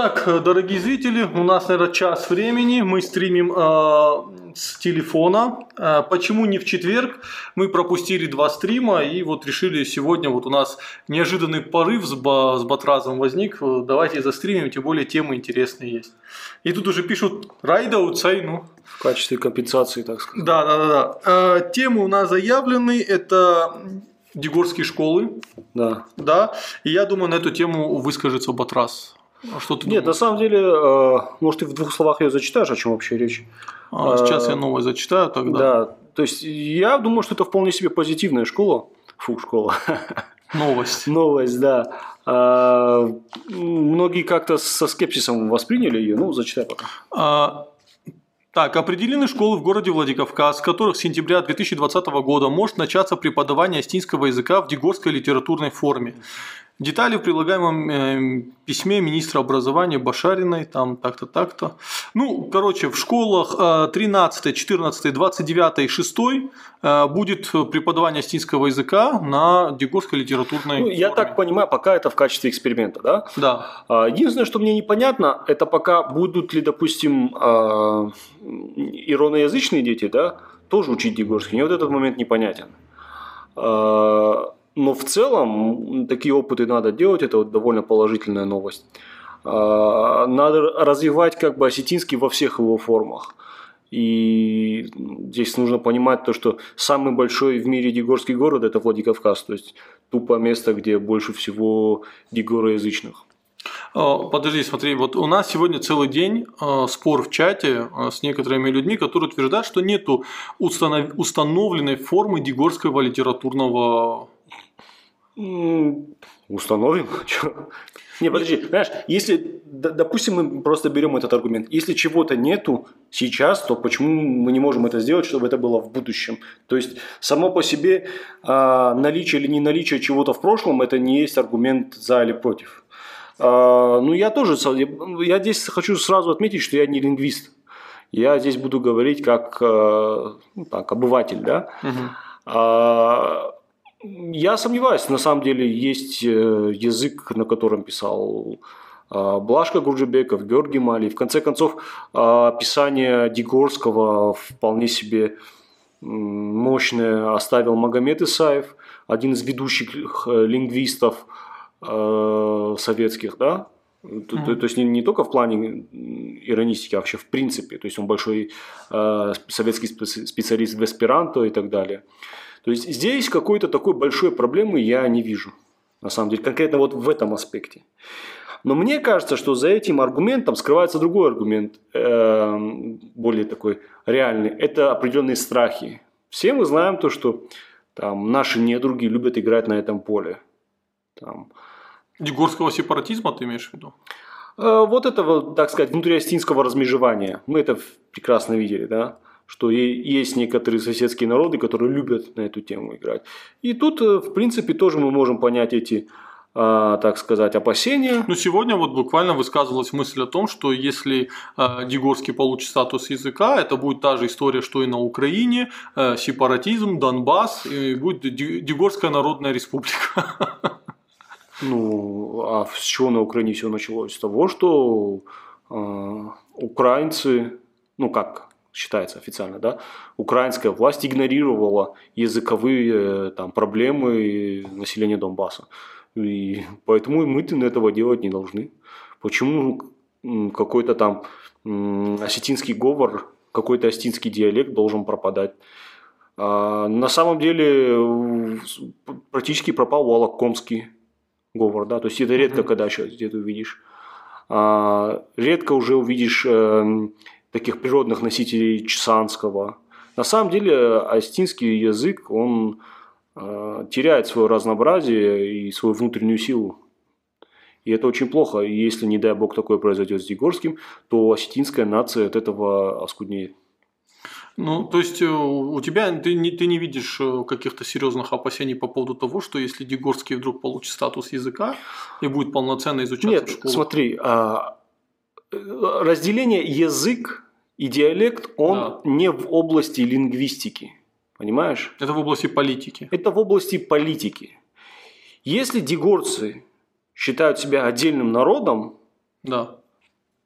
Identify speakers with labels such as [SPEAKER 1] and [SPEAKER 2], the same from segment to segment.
[SPEAKER 1] Так, дорогие зрители, у нас, наверное, час времени. Мы стримим э, с телефона. Э, почему не в четверг? Мы пропустили два стрима и вот решили сегодня, вот у нас неожиданный порыв с, ба, с Батразом возник. Давайте застримим, тем более темы интересные есть. И тут уже пишут Райда Уцай, ну.
[SPEAKER 2] В качестве компенсации, так сказать.
[SPEAKER 1] Да, да, да. да. Э, темы у нас заявлены. Это Дегорские школы.
[SPEAKER 2] Да.
[SPEAKER 1] Да. И я думаю, на эту тему выскажется Батрас.
[SPEAKER 2] А что ты Нет, думаешь? на самом деле, э, может, ты в двух словах ее зачитаешь, о чем вообще речь?
[SPEAKER 1] А, сейчас я новое зачитаю тогда.
[SPEAKER 2] Да, то есть я думаю, что это вполне себе позитивная школа. Фу, школа.
[SPEAKER 1] Новость.
[SPEAKER 2] Новость, да. А, многие как-то со скепсисом восприняли ее. Ну, зачитай пока.
[SPEAKER 1] А, так, определены школы в городе Владикавказ, с которых с сентября 2020 года может начаться преподавание астинского языка в дегорской литературной форме. Детали в прилагаемом э, письме министра образования Башариной, там так-то, так-то. Ну, короче, в школах 13, 14, 29 и 6 э, будет преподавание астинского языка на дегорской литературной
[SPEAKER 2] ну, форме. Я так понимаю, пока это в качестве эксперимента, да?
[SPEAKER 1] Да.
[SPEAKER 2] А, единственное, что мне непонятно, это пока будут ли, допустим, а, ироноязычные дети, да, тоже учить дегорский. Мне вот этот момент непонятен. А, но в целом такие опыты надо делать, это вот довольно положительная новость. А, надо развивать как бы осетинский во всех его формах. И здесь нужно понимать то, что самый большой в мире дегорский город – это Владикавказ, то есть тупо место, где больше всего дегороязычных.
[SPEAKER 1] А, подожди, смотри, вот у нас сегодня целый день а, спор в чате с некоторыми людьми, которые утверждают, что нету установленной формы дегорского литературного
[SPEAKER 2] Установим. Не, подожди, знаешь, если, допустим, мы просто берем этот аргумент, если чего-то нету сейчас, то почему мы не можем это сделать, чтобы это было в будущем? То есть, само по себе а, наличие или не наличие чего-то в прошлом, это не есть аргумент за или против. А, ну, я тоже, я здесь хочу сразу отметить, что я не лингвист. Я здесь буду говорить как, а, ну, так, обыватель, да. Угу. Я сомневаюсь, на самом деле есть э, язык, на котором писал а, Блашка Гурджибеков, Георгий Мали. В конце концов, а, описание Дегорского вполне себе мощное оставил Магомед Исаев, один из ведущих э, лингвистов э, советских, да, Mm-hmm. То, то есть не, не только в плане иронистики, а вообще в принципе. То есть он большой э, советский специалист в эсперанто и так далее. То есть здесь какой-то такой большой проблемы я не вижу. На самом деле, конкретно вот в этом аспекте. Но мне кажется, что за этим аргументом скрывается другой аргумент, э, более такой реальный. Это определенные страхи. Все мы знаем то, что там, наши недруги любят играть на этом поле. Там.
[SPEAKER 1] Дегорского сепаратизма ты имеешь в виду?
[SPEAKER 2] Э, вот этого, так сказать, внутриостинского размежевания. Мы это прекрасно видели, да что есть некоторые соседские народы, которые любят на эту тему играть. И тут, э, в принципе, тоже мы можем понять эти а, так сказать, опасения.
[SPEAKER 1] Ну, сегодня вот буквально высказывалась мысль о том, что если э, Дегорский получит статус языка, это будет та же история, что и на Украине, э, сепаратизм, Донбасс, и будет Дегорская народная республика.
[SPEAKER 2] Ну, а с чего на Украине все началось? С того, что э, украинцы, ну как, считается официально, да, украинская власть игнорировала языковые э, там, проблемы населения Донбасса. И поэтому мы этого делать не должны. Почему какой-то там осетинский говор, какой-то осетинский диалект должен пропадать? А на самом деле практически пропал волокомский говор, да, то есть это редко, когда сейчас где-то увидишь. А, редко уже увидишь эм, таких природных носителей чесанского. На самом деле астинский язык, он э, теряет свое разнообразие и свою внутреннюю силу. И это очень плохо. И если, не дай бог, такое произойдет с Дегорским, то осетинская нация от этого оскуднеет.
[SPEAKER 1] Ну, то есть э, у тебя ты не, ты не видишь э, каких-то серьезных опасений по поводу того, что если Дегорский вдруг получит статус языка и будет полноценно изучаться
[SPEAKER 2] Нет,
[SPEAKER 1] в школе?
[SPEAKER 2] смотри, а, разделение язык и диалект, он да. не в области лингвистики. Понимаешь?
[SPEAKER 1] Это в области политики.
[SPEAKER 2] Это в области политики. Если дегорцы считают себя отдельным народом,
[SPEAKER 1] да.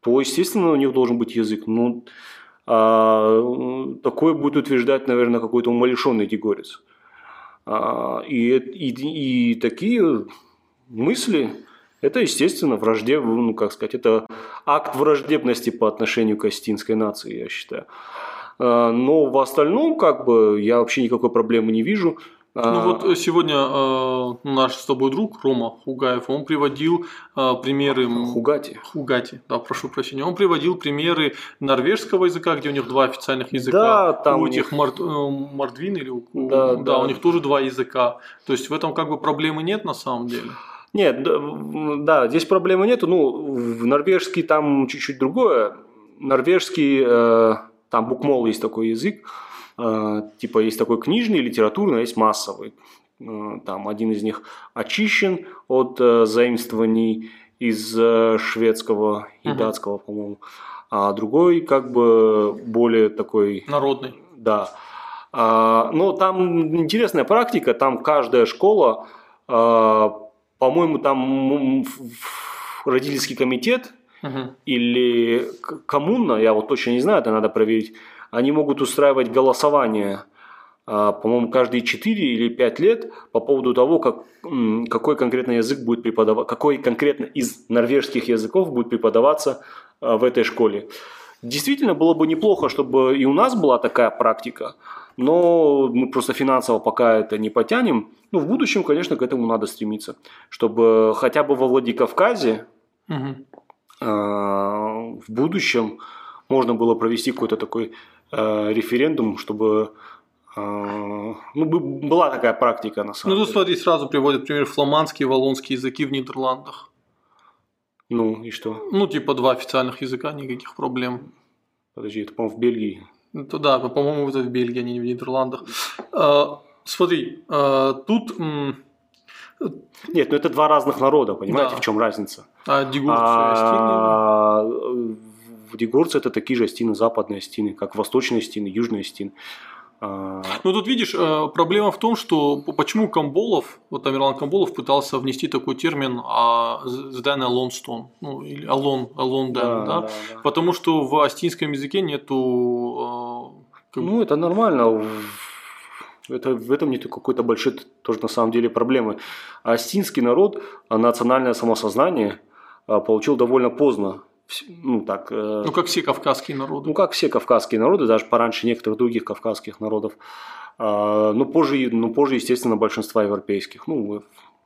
[SPEAKER 2] то, естественно, у них должен быть язык. Ну, а, такое будет утверждать, наверное, какой-то умалишенный дегорец. А, и, и, и такие мысли, это, естественно, враждеб, ну, как сказать, это акт враждебности по отношению к остинской нации, я считаю. А, но в остальном, как бы, я вообще никакой проблемы не вижу.
[SPEAKER 1] Ну а, вот э, сегодня э, наш с тобой друг Рома Хугаев, он приводил э, примеры...
[SPEAKER 2] Хугати.
[SPEAKER 1] Хугати, да, прошу прощения. Он приводил примеры норвежского языка, где у них два официальных языка.
[SPEAKER 2] Да, там
[SPEAKER 1] у этих них... Морд, э, Мордвин или. Да, да, да, у них тоже два языка. То есть в этом как бы проблемы нет на самом деле.
[SPEAKER 2] Нет, да, здесь проблемы нету. Ну, в норвежский там чуть-чуть другое. Норвежский, э, там букмол есть такой язык Э, типа есть такой книжный, литературный, а есть массовый. Э, там один из них очищен от э, заимствований из шведского и uh датского, по-моему, а другой как бы более такой...
[SPEAKER 1] Народный.
[SPEAKER 2] Да. А, но там интересная практика, там каждая школа, по-моему, там родительский комитет uh или коммуна, я вот точно не знаю, это надо проверить, они могут устраивать голосование, а, по-моему, каждые 4 или 5 лет по поводу того, как, какой конкретно язык будет преподаваться, какой конкретно из норвежских языков будет преподаваться а, в этой школе. Действительно, было бы неплохо, чтобы и у нас была такая практика, но мы просто финансово пока это не потянем. Ну, в будущем, конечно, к этому надо стремиться, чтобы хотя бы во Владикавказе угу. э, в будущем можно было провести какой-то такой Э, референдум, чтобы э, ну, была такая практика на самом
[SPEAKER 1] ну, деле. Ну, смотри, сразу приводят пример фламандский и валлонский языки в Нидерландах.
[SPEAKER 2] Ну, и что?
[SPEAKER 1] Ну, типа два официальных языка, никаких проблем.
[SPEAKER 2] Подожди, это, по-моему, в Бельгии.
[SPEAKER 1] Это, да, по-моему, это в Бельгии, а не в Нидерландах. Смотри, а, тут...
[SPEAKER 2] Нет, ну это два разных народа, понимаете, да. в чем разница?
[SPEAKER 1] А дигурцы а,
[SPEAKER 2] в Дегорце это такие же стены, западные стены, как восточные стены, южные стены.
[SPEAKER 1] А, ну тут видишь, э, проблема в том, что почему Камболов, вот Амирлан Камболов пытался внести такой термин а, «Then alone stone», ну или «alone then», да, да? Да, да. потому что в астинском языке нету…
[SPEAKER 2] Э, ну это нормально, это, в этом нет какой-то большой тоже на самом деле проблемы. А астинский народ, национальное самосознание а, получил довольно поздно ну так.
[SPEAKER 1] Э, ну как все кавказские народы.
[SPEAKER 2] Ну как все кавказские народы, даже пораньше некоторых других кавказских народов. Э, но позже, ну позже, естественно, большинства европейских. Ну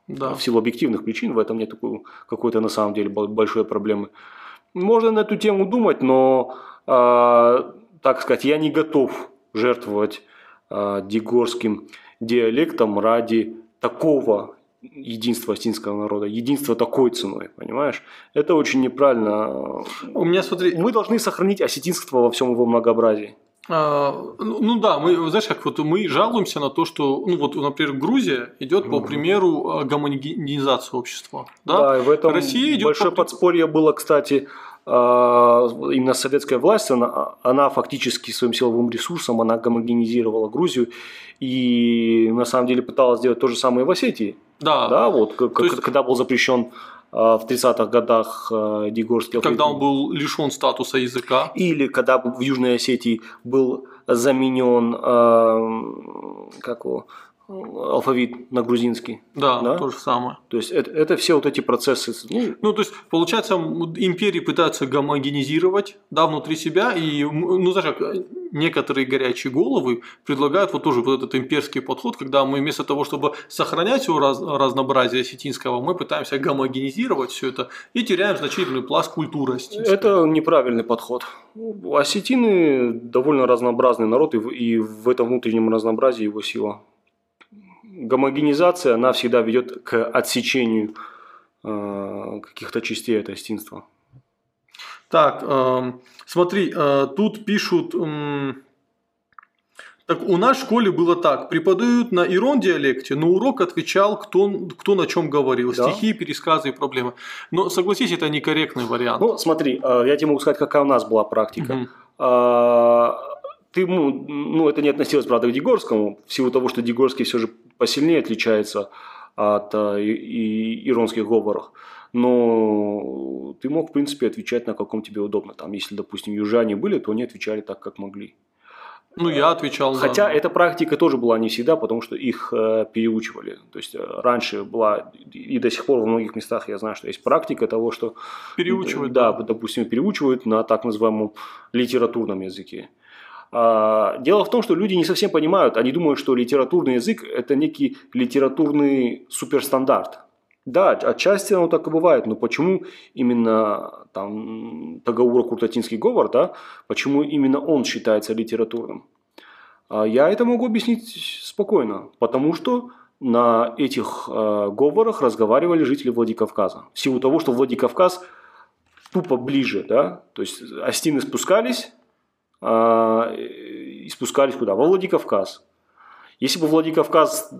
[SPEAKER 2] да. в силу объективных причин в этом нет какой-то на самом деле большой проблемы. Можно на эту тему думать, но, так сказать, я не готов жертвовать э, дегорским диалектом ради такого единство осетинского народа, единство такой ценой, понимаешь? Это очень неправильно.
[SPEAKER 1] У меня, смотри...
[SPEAKER 2] Мы должны сохранить осетинство во всем его многообразии.
[SPEAKER 1] А, ну, ну да, мы, знаешь, как вот мы жалуемся на то, что, ну вот, например, Грузия идет по примеру а, гомогенизации общества. Да,
[SPEAKER 2] да и в этом Россия идет большое по... подспорье было, кстати, именно советская власть, она, она фактически своим силовым ресурсом, она гомогенизировала Грузию и на самом деле пыталась сделать то же самое в Осетии.
[SPEAKER 1] Да.
[SPEAKER 2] Да, вот, как, есть... когда был запрещен а, в 30-х годах а, Дигорский
[SPEAKER 1] алфавит. Когда он был лишен статуса языка.
[SPEAKER 2] Или когда в Южной Осетии был заменен, как его, алфавит на грузинский.
[SPEAKER 1] Да, да, то же самое.
[SPEAKER 2] То есть это, это все вот эти процессы.
[SPEAKER 1] Ну, ну, то есть, получается, империи пытаются гомогенизировать, да, внутри себя, и, ну, знаешь, как некоторые горячие головы предлагают вот тоже вот этот имперский подход, когда мы вместо того, чтобы сохранять раз, разнообразие осетинского, мы пытаемся гомогенизировать все это и теряем значительный пласт культуры осетинской.
[SPEAKER 2] Это неправильный подход. Осетины довольно разнообразный народ, и и в этом внутреннем разнообразии его сила гомогенизация, она всегда ведет к отсечению э, каких-то частей этого истинства.
[SPEAKER 1] Так, э, смотри, э, тут пишут... Э, так у нас в школе было так. Преподают на ирон диалекте, но урок отвечал, кто, кто на чем говорил. Да. Стихи, пересказы и проблемы. Но согласись, это некорректный вариант.
[SPEAKER 2] Ну, смотри, э, я тебе могу сказать, какая у нас была практика. Угу ты, ну, это не относилось, правда, к Дегорскому, в силу того, что Дегорский все же посильнее отличается от а, и, и, иронских говоров. но ты мог, в принципе, отвечать на каком тебе удобно. Там, если, допустим, южане были, то они отвечали так, как могли.
[SPEAKER 1] Ну, я отвечал.
[SPEAKER 2] Хотя да. эта практика тоже была не всегда, потому что их э, переучивали. То есть э, раньше была, и до сих пор во многих местах я знаю, что есть практика того, что...
[SPEAKER 1] Переучивают.
[SPEAKER 2] Да, да. допустим, переучивают на так называемом литературном языке. А, дело в том, что люди не совсем понимают, они думают, что литературный язык – это некий литературный суперстандарт. Да, отчасти оно так и бывает, но почему именно там Тагаура-Куртатинский говор, да, почему именно он считается литературным? А я это могу объяснить спокойно, потому что на этих э, говорах разговаривали жители Владикавказа. В силу того, что Владикавказ тупо ближе, да, то есть остины спускались, э, и спускались куда? Во Владикавказ. Если бы Владикавказ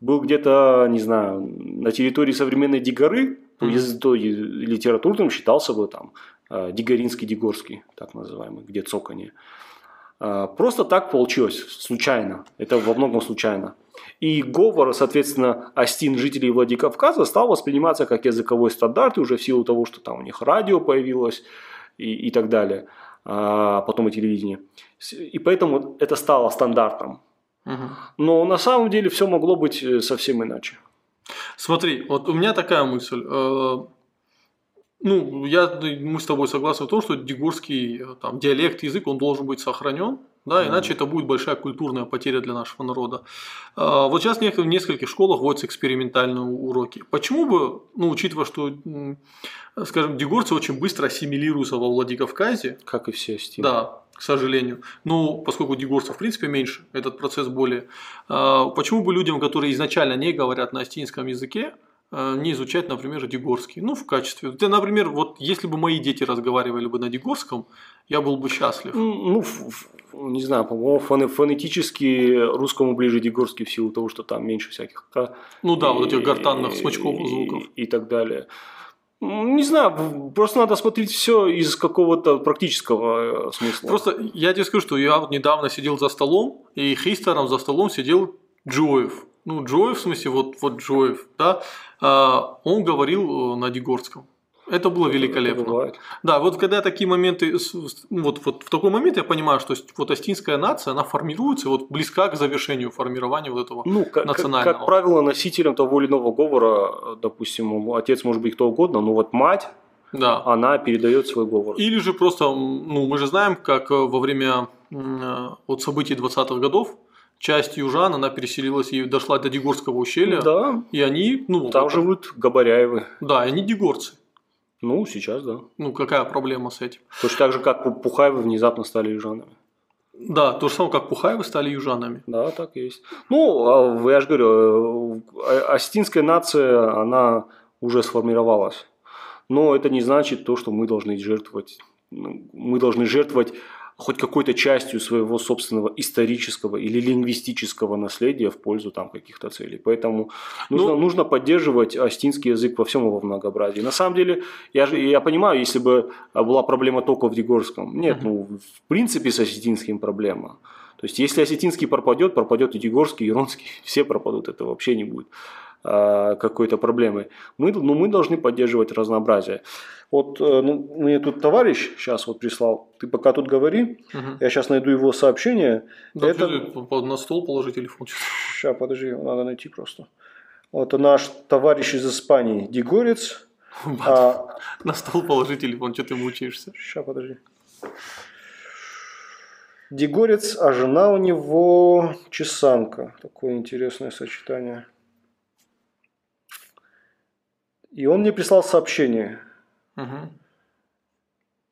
[SPEAKER 2] был где-то, не знаю, на территории современной Дигоры, mm-hmm. то литературным считался бы там э, Дигоринский, Дигорский, так называемый, где цоканье. Э, просто так получилось, случайно. Это во многом случайно. И говор, соответственно, остин жителей Владикавказа стал восприниматься как языковой стандарт, уже в силу того, что там у них радио появилось и, и так далее, а потом и телевидение. И поэтому это стало стандартом. Но на самом деле все могло быть э, совсем иначе.
[SPEAKER 1] Смотри, вот у меня такая мысль. Э, ну, я, мы с тобой согласны в том, что дегурский э, там, диалект, язык, он должен быть сохранен, да, иначе это будет большая культурная потеря для нашего народа. Вот сейчас в нескольких школах вводятся экспериментальные уроки. Почему бы, ну, учитывая, что, скажем, дегурцы очень быстро ассимилируются во Владикавказе.
[SPEAKER 2] Как и все стили.
[SPEAKER 1] Да, к сожалению. Но поскольку дегурцев в принципе меньше, этот процесс более. А, почему бы людям, которые изначально не говорят на астинском языке, а, не изучать, например, дегорский. Ну, в качестве. Ты, например, вот если бы мои дети разговаривали бы на дегорском, я был бы счастлив.
[SPEAKER 2] Ну, не знаю, по-моему, фонетически русскому ближе дегорский в силу того, что там меньше всяких.
[SPEAKER 1] Ну да, вот этих гортанных смычковых звуков.
[SPEAKER 2] И, и так далее. Не знаю, просто надо смотреть все из какого-то практического э, смысла.
[SPEAKER 1] Просто я тебе скажу, что я вот недавно сидел за столом, и хейстером за столом сидел Джоев. Ну, Джоев, в смысле, вот, вот Джоев, да, а, он говорил э, на Дегорском. Это было великолепно. Это да, вот когда такие моменты, вот, вот в такой момент я понимаю, что вот астинская нация, она формируется вот близка к завершению формирования вот этого
[SPEAKER 2] ну, как,
[SPEAKER 1] национального.
[SPEAKER 2] Как, как правило, носителем того или иного говора, допустим, отец может быть кто угодно, но вот мать, да. она передает свой говор.
[SPEAKER 1] Или же просто, ну, мы же знаем, как во время вот событий 20-х годов часть южан, она переселилась и дошла до Дегорского ущелья.
[SPEAKER 2] Да.
[SPEAKER 1] И они, ну...
[SPEAKER 2] Там вот, живут Габаряевы.
[SPEAKER 1] Да, и они дегорцы.
[SPEAKER 2] Ну, сейчас, да.
[SPEAKER 1] Ну, какая проблема с этим?
[SPEAKER 2] Точно так же, как Пухаевы внезапно стали южанами.
[SPEAKER 1] Да, то же самое, как Пухаевы стали южанами.
[SPEAKER 2] Да, так и есть. Ну, а я же говорю, астинская нация, она уже сформировалась. Но это не значит то, что мы должны жертвовать. Ну, мы должны жертвовать хоть какой-то частью своего собственного исторического или лингвистического наследия в пользу там каких-то целей. Поэтому нужно, ну, нужно поддерживать астинский язык во всем его многообразии. На самом деле, я, же, я понимаю, если бы была проблема только в Дегорском. Нет, ну, в принципе, с осетинским проблема. То есть, если осетинский пропадет, пропадет и Дегорский, и Иронский, все пропадут, это вообще не будет а, какой-то проблемы. Мы, ну, мы должны поддерживать разнообразие. Вот э, ну, мне тут товарищ сейчас вот прислал, ты пока тут говори, угу. я сейчас найду его сообщение.
[SPEAKER 1] Да, это... На стол положи телефон.
[SPEAKER 2] Сейчас, подожди, надо найти просто. Вот наш товарищ из Испании, Дегорец.
[SPEAKER 1] А... На стол положи телефон, что ты мучаешься.
[SPEAKER 2] Сейчас, подожди. Дегорец, а жена у него чесанка. Такое интересное сочетание. И он мне прислал сообщение. Угу.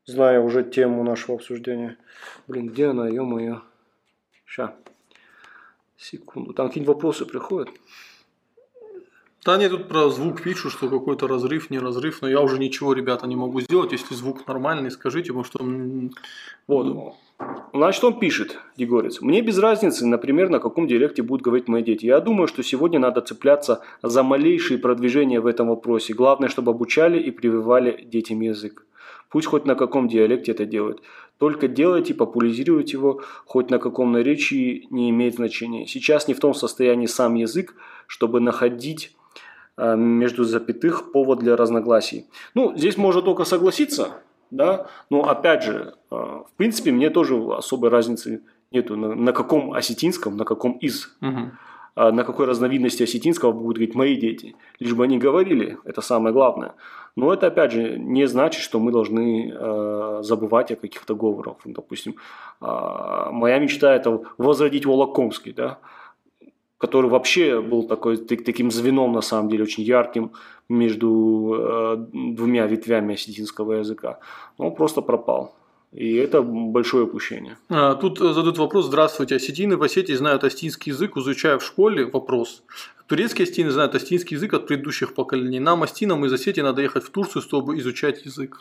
[SPEAKER 2] Зная уже тему нашего обсуждения. Блин, где она, ё-моё? Ща. Секунду. Там какие-нибудь вопросы приходят?
[SPEAKER 1] Да они тут про звук пишут, что какой-то разрыв, не разрыв, но я уже ничего, ребята, не могу сделать. Если звук нормальный, скажите, потому что...
[SPEAKER 2] Вот. Значит, он пишет, Егорец, «Мне без разницы, например, на каком диалекте будут говорить мои дети. Я думаю, что сегодня надо цепляться за малейшие продвижения в этом вопросе. Главное, чтобы обучали и прививали детям язык. Пусть хоть на каком диалекте это делают. Только делайте, популяризируйте его, хоть на каком наречии не имеет значения. Сейчас не в том состоянии сам язык, чтобы находить э, между запятых повод для разногласий. Ну, здесь можно только согласиться, да, но опять же, э, в принципе, мне тоже особой разницы нету, на, на каком осетинском, на каком из. А на какой разновидности осетинского будут говорить мои дети. Лишь бы они говорили, это самое главное. Но это, опять же, не значит, что мы должны э, забывать о каких-то говорах. Допустим, а, моя мечта – это возродить Волокомский, да, который вообще был такой, так- таким звеном, на самом деле, очень ярким между э, двумя ветвями осетинского языка. Он просто пропал. И это большое упущение.
[SPEAKER 1] А, Тут э, задают вопрос. Здравствуйте, осетины в Осетии знают остинский язык, изучая в школе. Вопрос. Турецкие осетины знают остинский язык от предыдущих поколений. Нам, остинам из Осетии, надо ехать в Турцию, чтобы изучать язык.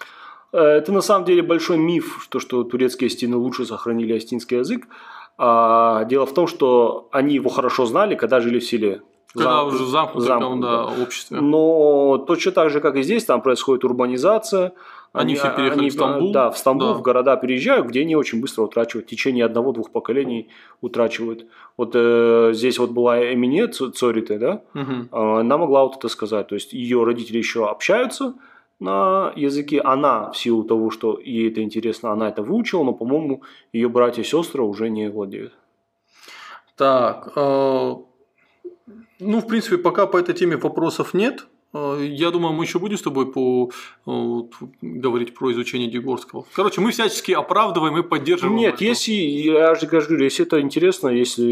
[SPEAKER 2] Э, Это на самом деле большой миф, что, что турецкие стены лучше сохранили остинский язык. А дело в том, что они его хорошо знали, когда жили в селе.
[SPEAKER 1] Когда
[SPEAKER 2] Зам-
[SPEAKER 1] уже замкнутом
[SPEAKER 2] замкнуто.
[SPEAKER 1] да, обществе.
[SPEAKER 2] Но точно так же, как и здесь, там происходит урбанизация.
[SPEAKER 1] Они все переехали в Стамбул.
[SPEAKER 2] Да, в Стамбул,
[SPEAKER 1] Да.
[SPEAKER 2] в города переезжают, где они очень быстро утрачивают. В течение одного-двух поколений утрачивают. Вот э, здесь вот была Эмине Ц- Цорите, да? А, она могла вот это сказать. То есть ее родители еще общаются на языке. Она, в силу того, что ей это интересно, она это выучила, но, по-моему, ее братья и сестры уже не владеют.
[SPEAKER 1] Так, э, ну, в принципе, пока по этой теме вопросов нет. Э, Я думаю, мы еще будем с тобой по, э, вот, говорить про изучение Дегорского. Короче, мы всячески оправдываем и поддерживаем.
[SPEAKER 2] Нет,
[SPEAKER 1] это.
[SPEAKER 2] если, я же говорю, если это интересно, если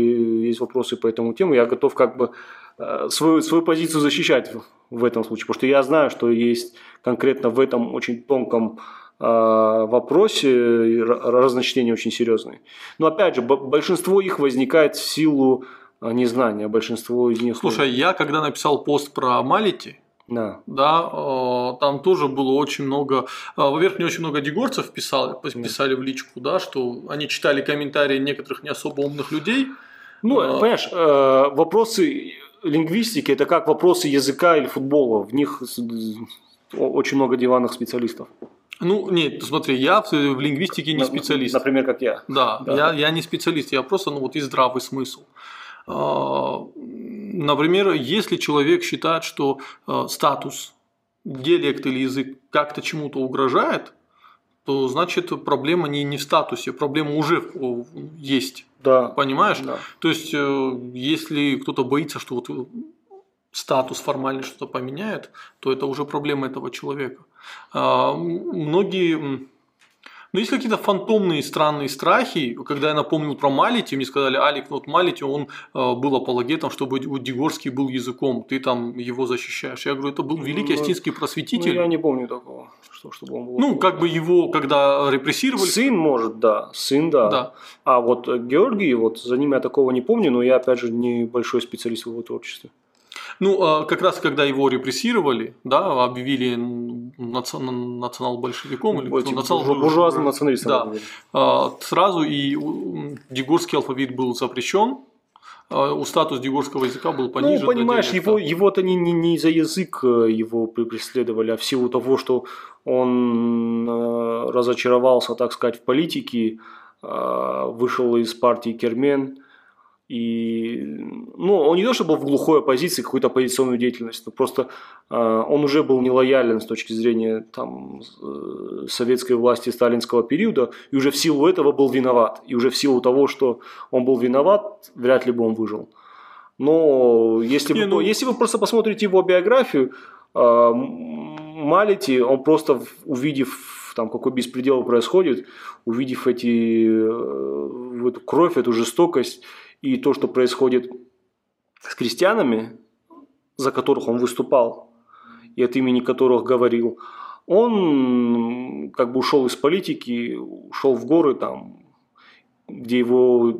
[SPEAKER 2] есть вопросы по этому тему, я готов как бы э, свою, свою позицию защищать в, этом случае, потому что я знаю, что есть конкретно в этом очень тонком э, вопросе разночтения очень серьезные. Но опять же, большинство их возникает в силу незнания, большинство из них...
[SPEAKER 1] Слушай, я когда написал пост про Малити,
[SPEAKER 2] да.
[SPEAKER 1] да, э, там тоже было очень много, э, во-первых, мне очень много дегорцев писали, писали в личку, да, что они читали комментарии некоторых не особо умных людей.
[SPEAKER 2] Ну,
[SPEAKER 1] А.
[SPEAKER 2] понимаешь, э, вопросы лингвистики – это как вопросы языка или футбола. В них очень много диванных специалистов.
[SPEAKER 1] Ну, нет, смотри, я в, в лингвистике не специалист.
[SPEAKER 2] Например, как я.
[SPEAKER 1] Да,
[SPEAKER 2] Да.
[SPEAKER 1] Я, я не специалист, я просто, ну вот, и здравый смысл. А, Например, если человек считает, что э, статус, диалект или язык как-то чему-то угрожает, то значит проблема не, не в статусе, проблема уже есть,
[SPEAKER 2] Да.
[SPEAKER 1] понимаешь?
[SPEAKER 2] Да.
[SPEAKER 1] То есть, э, если кто-то боится, что вот статус формально что-то поменяет, то это уже проблема этого человека. А, Многие... м, Ну, есть какие-то фантомные странные страхи. Когда я напомнил про Малити, мне сказали, Алик, ну вот Малити, он э, был апологетом, чтобы вот Дегорский был языком, ты там его защищаешь. Я говорю, это был великий
[SPEAKER 2] Ну, Ну,
[SPEAKER 1] просветитель.
[SPEAKER 2] я не помню такого, что, чтобы он был.
[SPEAKER 1] Ну, как бы его, когда репрессировали,
[SPEAKER 2] Сын может, да. Сын, да.
[SPEAKER 1] да.
[SPEAKER 2] А вот Георгий, вот за ним я такого не помню, но я, опять же, небольшой специалист в его творчестве.
[SPEAKER 1] Ну, а как раз когда его репрессировали, да, объявили наци- национал-большевиком или
[SPEAKER 2] типа,
[SPEAKER 1] национал-
[SPEAKER 2] буржу- буржуазным националистом.
[SPEAKER 1] Да. А, сразу и м, дегорский алфавит был запрещен, а у статус дегорского языка был понижен.
[SPEAKER 2] Ну, понимаешь, его, его-то не, не, не за язык э, его пре- преследовали, а в силу того, что он э, разочаровался, так сказать, в политике, вышел из партии Кермен, и, ну, он не то, что был в глухой оппозиции, какой-то оппозиционную деятельность, но просто э, он уже был нелоялен с точки зрения там, э, советской власти сталинского периода, и уже в силу этого был виноват. И уже в силу того, что он был виноват, вряд ли бы он выжил. Но если,
[SPEAKER 1] Не,
[SPEAKER 2] вы,
[SPEAKER 1] ну-
[SPEAKER 2] если вы просто посмотрите его биографию, э, Малити, он просто увидев там какой беспредел происходит, увидев эти, э, эту кровь, эту жестокость и то, что происходит с крестьянами, за которых он выступал и от имени которых говорил, он как бы ушел из политики, ушел в горы там, где его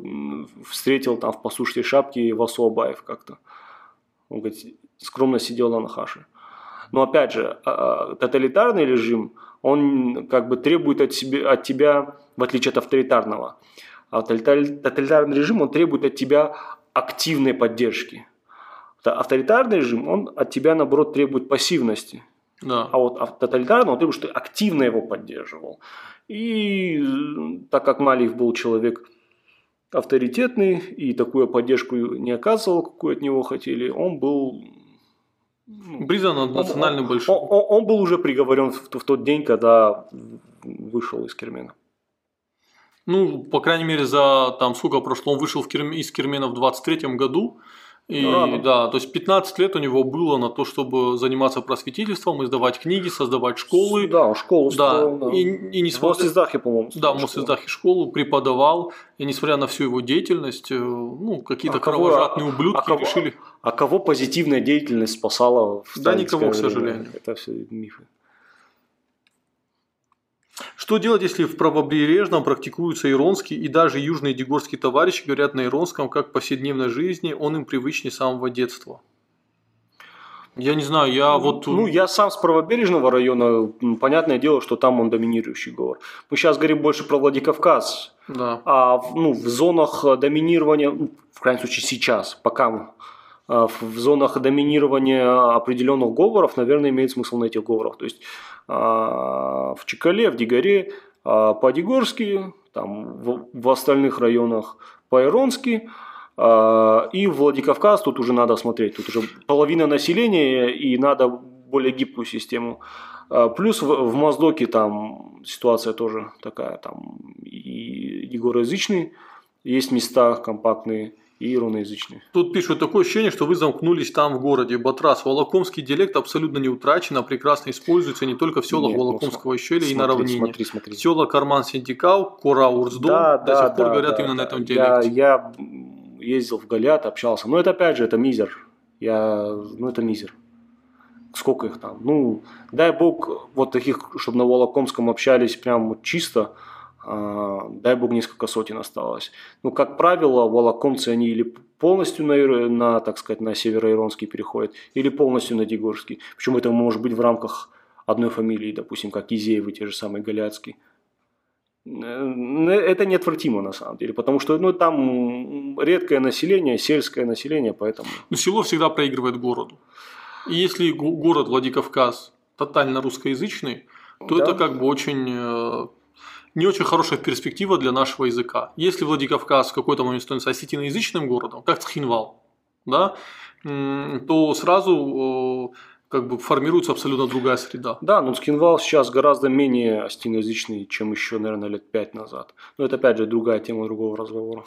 [SPEAKER 2] встретил там в послушной шапке Васу Абаев как-то. Он говорит, скромно сидел на Нахаше. Но опять же, а, а, тоталитарный режим, он как бы требует от, себе, от тебя, в отличие от авторитарного, а тоталитар- тоталитарный режим, он требует от тебя активной поддержки. Та- Авторитарный режим, он от тебя, наоборот, требует пассивности.
[SPEAKER 1] Да.
[SPEAKER 2] А вот тоталитарный, он требует, что ты активно его поддерживал. И так как Малиев был человек авторитетный и такую поддержку не оказывал, какую от него хотели, он был ну,
[SPEAKER 1] Признан национальным большим.
[SPEAKER 2] Он, он, он был уже приговорен в, в тот день, когда вышел из Кермена.
[SPEAKER 1] Ну, по крайней мере, за там сколько прошло, он вышел в Керм... из Кермена в 23 году. И ну, да, то есть 15 лет у него было на то, чтобы заниматься просветительством, издавать книги, создавать школы.
[SPEAKER 2] Да, школу
[SPEAKER 1] да. строил, да. И, и несмотря... В
[SPEAKER 2] Мосиздахе, по-моему.
[SPEAKER 1] Да, в Мосиздахе школу преподавал, и несмотря на всю его деятельность, э, ну, какие-то а кровожадные кого, ублюдки а кого, решили...
[SPEAKER 2] А кого позитивная деятельность спасала
[SPEAKER 1] в Да, никого, к сожалению.
[SPEAKER 2] Это все мифы.
[SPEAKER 1] Что делать, если в правобережном практикуются иронский и даже южные дегорские товарищи говорят на иронском, как в повседневной жизни, он им привычнее с самого детства? Я не знаю, я вот...
[SPEAKER 2] Ну, я сам с правобережного района, понятное дело, что там он доминирующий говор. Мы сейчас говорим больше про Владикавказ.
[SPEAKER 1] Да.
[SPEAKER 2] А ну, в зонах доминирования, ну, в крайнем случае сейчас, пока в зонах доминирования определенных говоров, наверное, имеет смысл на этих говорах. То есть а, в Чекале, в Дигоре а, по-дигорски, там, в, остальных районах по-иронски, и в Владикавказ тут уже надо смотреть, тут уже половина населения и надо более гибкую систему. Плюс в, в Моздоке там ситуация тоже такая, там и егороязычный, есть места компактные, и русскоязычные.
[SPEAKER 1] Тут пишут такое ощущение, что вы замкнулись там в городе. Батрас, волокомский диалект абсолютно не утрачен, а прекрасно используется не только в селах Нет, Волокомского ну, ущелья и на равнине.
[SPEAKER 2] Смотри, смотри.
[SPEAKER 1] Села Карман Синдикал, Кора Урздом да, до да, сих пор да, говорят да, именно да, на этом диалекте.
[SPEAKER 2] Я, я ездил в Галят, общался. Но это опять же, это мизер. Я, ну это мизер. Сколько их там? Ну, дай бог, вот таких, чтобы на Волокомском общались прям чисто, а, дай бог, несколько сотен осталось. Ну, как правило, волокомцы, они или полностью на, на так сказать, на североиронский переходят, или полностью на Дегорский. Причем это может быть в рамках одной фамилии, допустим, как Изеевы, те же самые Галяцкий. Э, это неотвратимо на самом деле, потому что ну, там редкое население, сельское население, поэтому...
[SPEAKER 1] Но село всегда проигрывает городу. И если город Владикавказ тотально русскоязычный, то да. это как бы очень э, не очень хорошая перспектива для нашего языка. Если Владикавказ в какой-то момент становится осетиноязычным городом, как Цхинвал, да, то сразу как бы формируется абсолютно другая среда.
[SPEAKER 2] Да, но Скинвал сейчас гораздо менее астиноязычный, чем еще, наверное, лет пять назад. Но это, опять же, другая тема другого разговора.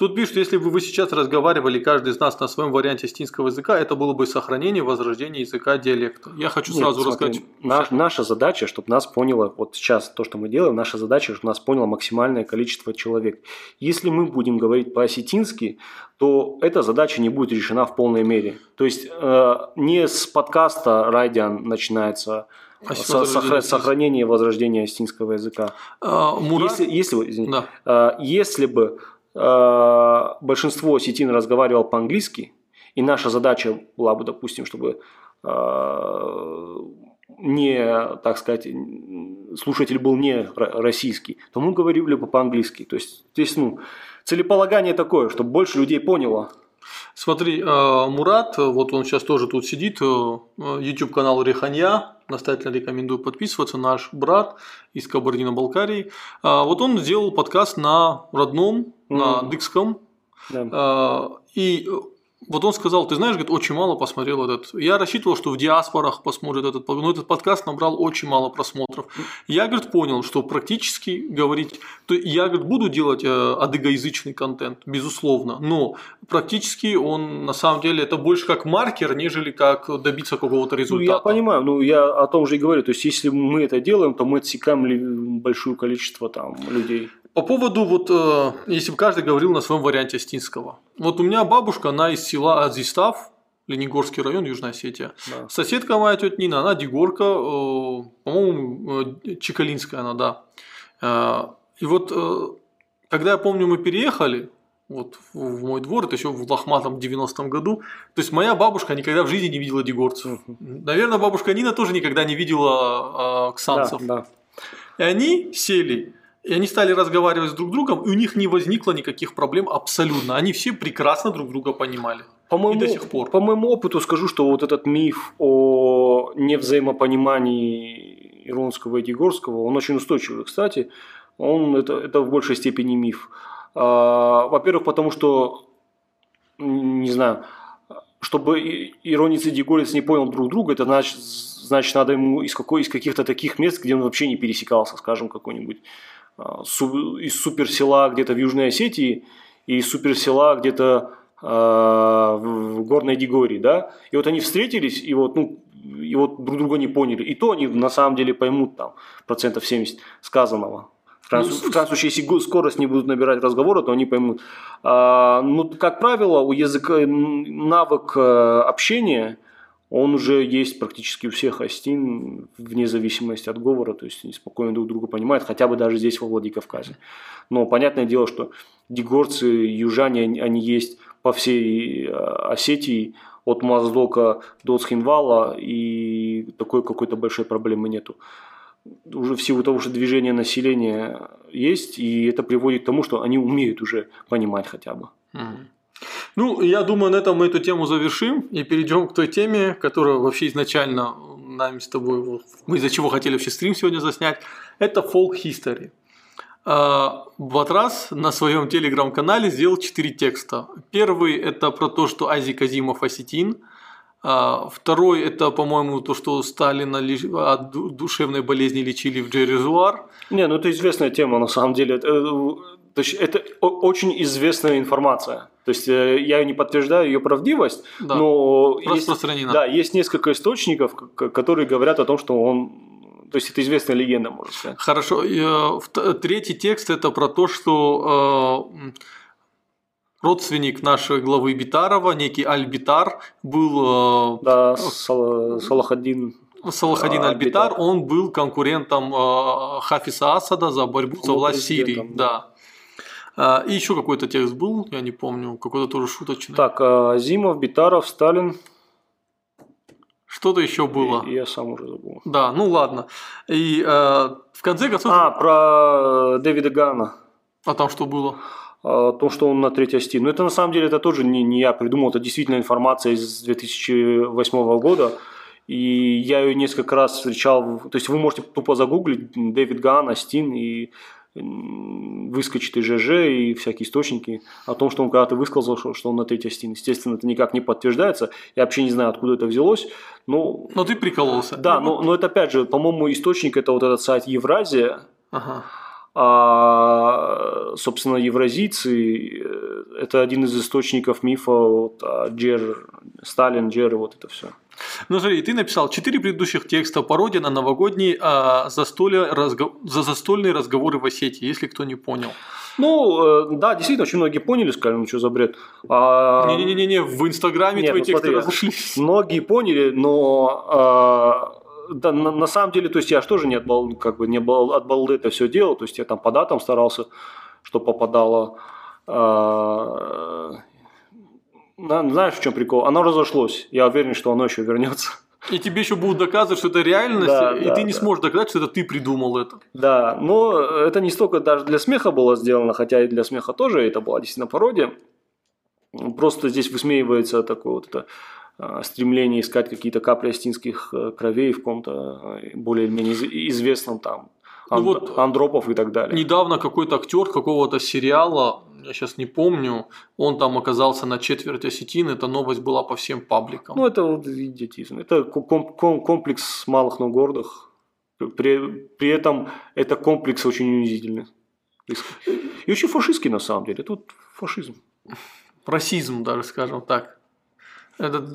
[SPEAKER 1] Тут пишут, если бы вы сейчас разговаривали, каждый из нас на своем варианте астинского языка, это было бы сохранение, возрождение языка диалекта. Я хочу Нет, сразу смотри, рассказать.
[SPEAKER 2] Наш, наша задача, чтобы нас поняло, вот сейчас то, что мы делаем, наша задача, чтобы нас поняло максимальное количество человек. Если мы будем говорить по-осетински, то эта задача не будет решена в полной мере. То есть э, не с подкаста Райдиан начинается а со, сохра- сохранение и возрождение астинского языка.
[SPEAKER 1] А, Мурат...
[SPEAKER 2] если, если, извините, да. э, если бы э, большинство осетин разговаривал по-английски, и наша задача была бы, допустим, чтобы э, не, так сказать, слушатель был не российский, то мы говорили бы по-английски. То есть здесь, ну, целеполагание такое, чтобы больше людей поняло.
[SPEAKER 1] Смотри, э, Мурат, вот он сейчас тоже тут сидит, э, YouTube канал Реханья, настоятельно рекомендую подписываться, наш брат из Кабардино-Балкарии. Э, вот он сделал подкаст на родном. На дикском. Да. И вот он сказал, ты знаешь, говорит, очень мало посмотрел этот. Я рассчитывал, что в диаспорах посмотрят этот, но этот подкаст набрал очень мало просмотров. Я, говорит, понял, что практически говорить, то я, говорит, буду делать э, адыгоязычный контент, безусловно, но практически он, на самом деле, это больше как маркер, нежели как добиться какого-то результата.
[SPEAKER 2] Ну, я понимаю, ну, я о том же и говорю, то есть, если мы это делаем, то мы отсекаем большое количество там людей.
[SPEAKER 1] По поводу, вот, э, если бы каждый говорил на своем варианте Остинского. Вот у меня бабушка, она из села Азистав, Ленигорский район, Южная Осетия. Да. Соседка моя тетя Нина, она Дегорка, э, по-моему, э, Чекалинская она, да. Э, и вот, э, когда я помню, мы переехали, вот в мой двор, это еще в лохматом 90-м году. То есть моя бабушка никогда в жизни не видела дегорцев. Наверное, бабушка Нина тоже никогда не видела э, ксанцев.
[SPEAKER 2] Да, да.
[SPEAKER 1] И они сели и они стали разговаривать с друг другом, и у них не возникло никаких проблем абсолютно. Они все прекрасно друг друга понимали.
[SPEAKER 2] По моему, и до сих пор. По моему опыту скажу, что вот этот миф о невзаимопонимании Иронского и Дегорского, он очень устойчивый. Кстати, он, это, это в большей степени миф. А, во-первых, потому что, не знаю, чтобы Иронец и Дегорец не понял друг друга, это значит, значит надо ему из, какой, из каких-то таких мест, где он вообще не пересекался, скажем, какой-нибудь из суперсела где-то в Южной Осетии и из суперсела где-то а, в Горной Дегории, да, и вот они встретились, и вот, ну, и вот друг друга не поняли. И то они на самом деле поймут там процентов 70 сказанного. В крайнем, ну, в крайнем случае, если скорость не будут набирать разговора, то они поймут. А, ну, как правило, у языка навык э, общения, он уже есть практически у всех астин, вне зависимости от говора, то есть они спокойно друг друга понимают, хотя бы даже здесь, во Владикавказе. Но понятное дело, что дегорцы, южане, они есть по всей э, Осетии, от Моздока до Цхинвала, и такой какой-то большой проблемы нету. Уже в силу того, что движение населения есть, и это приводит к тому, что они умеют уже понимать хотя бы.
[SPEAKER 1] Ну, я думаю, на этом мы эту тему завершим и перейдем к той теме, которая вообще изначально нами с тобой, мы из-за чего хотели вообще стрим сегодня заснять, это folk history. А, Батрас на своем телеграм-канале сделал четыре текста. Первый – это про то, что Ази Казимов осетин. А, второй – это, по-моему, то, что Сталина от душевной болезни лечили в Джерезуар.
[SPEAKER 2] Не, ну это известная тема на самом деле. То есть это очень известная информация. То есть э, я не подтверждаю ее правдивость, да, но есть, да, есть несколько источников, которые говорят о том, что он то есть это известная легенда, можно сказать.
[SPEAKER 1] Хорошо. Э, третий текст это про то, что э, родственник нашего главы Битарова, некий Аль-Битар, был...
[SPEAKER 2] Да, Салахаддин.
[SPEAKER 1] Салахадин Аль-Битар, он был конкурентом Хафиса Асада за борьбу за власть Сирии. Да. И еще какой-то текст был, я не помню, какой-то тоже шуточный.
[SPEAKER 2] Так, Зимов, Битаров, Сталин,
[SPEAKER 1] что-то еще было.
[SPEAKER 2] И, я сам уже забыл.
[SPEAKER 1] Да, ну ладно. И э, в конце концов.
[SPEAKER 2] А, про Дэвида Гана.
[SPEAKER 1] А там что было?
[SPEAKER 2] О том, что он на третьей ости. Но это на самом деле это тоже не, не я придумал, это действительно информация из 2008 года. И я ее несколько раз встречал. То есть вы можете тупо загуглить Дэвид Ган, Астин, и выскочит и ЖЖ, и всякие источники о том, что он когда-то высказал, что, что он на третьей стене. Естественно, это никак не подтверждается. Я вообще не знаю, откуда это взялось. Но,
[SPEAKER 1] но ты прикололся.
[SPEAKER 2] Да, но, но это опять же, по-моему, источник это вот этот сайт Евразия. Ага. А, собственно, евразийцы это один из источников мифа вот, Джер, Сталин, Джер, вот это все.
[SPEAKER 1] Ну смотри, ты написал четыре предыдущих текста пародия на новогодние а, застолья, разго... за застольные разговоры в Осетии, если кто не понял.
[SPEAKER 2] Ну, э, да, действительно, очень многие поняли, сказали, ну что за бред.
[SPEAKER 1] А... Не-не-не, в Инстаграме Нет, твои ну, тексты смотри, разошлись.
[SPEAKER 2] Многие поняли, но а, да, на, на самом деле, то есть я же тоже не, отбал, как бы не от балды это все делал, то есть я там по датам старался, что попадало. А, знаешь, в чем прикол? Оно разошлось. Я уверен, что оно еще вернется.
[SPEAKER 1] И тебе еще будут доказывать, что это реальность, да, и да, ты не да. сможешь доказать, что это ты придумал это.
[SPEAKER 2] Да, но это не столько даже для смеха было сделано, хотя и для смеха тоже это была действительно пародия. Просто здесь высмеивается такое вот это а, стремление искать какие-то капли астинских э, кровей в каком-то э, более-менее известном там ну вот Андропов и так далее.
[SPEAKER 1] Недавно какой-то актер какого-то сериала, я сейчас не помню, он там оказался на четверть осетин, эта новость была по всем пабликам.
[SPEAKER 2] Ну, это вот идиотизм. Это комплекс малых, но гордых. При, при этом это комплекс очень унизительный. И очень фашистский на самом деле. Тут фашизм.
[SPEAKER 1] Расизм даже, скажем так. Это,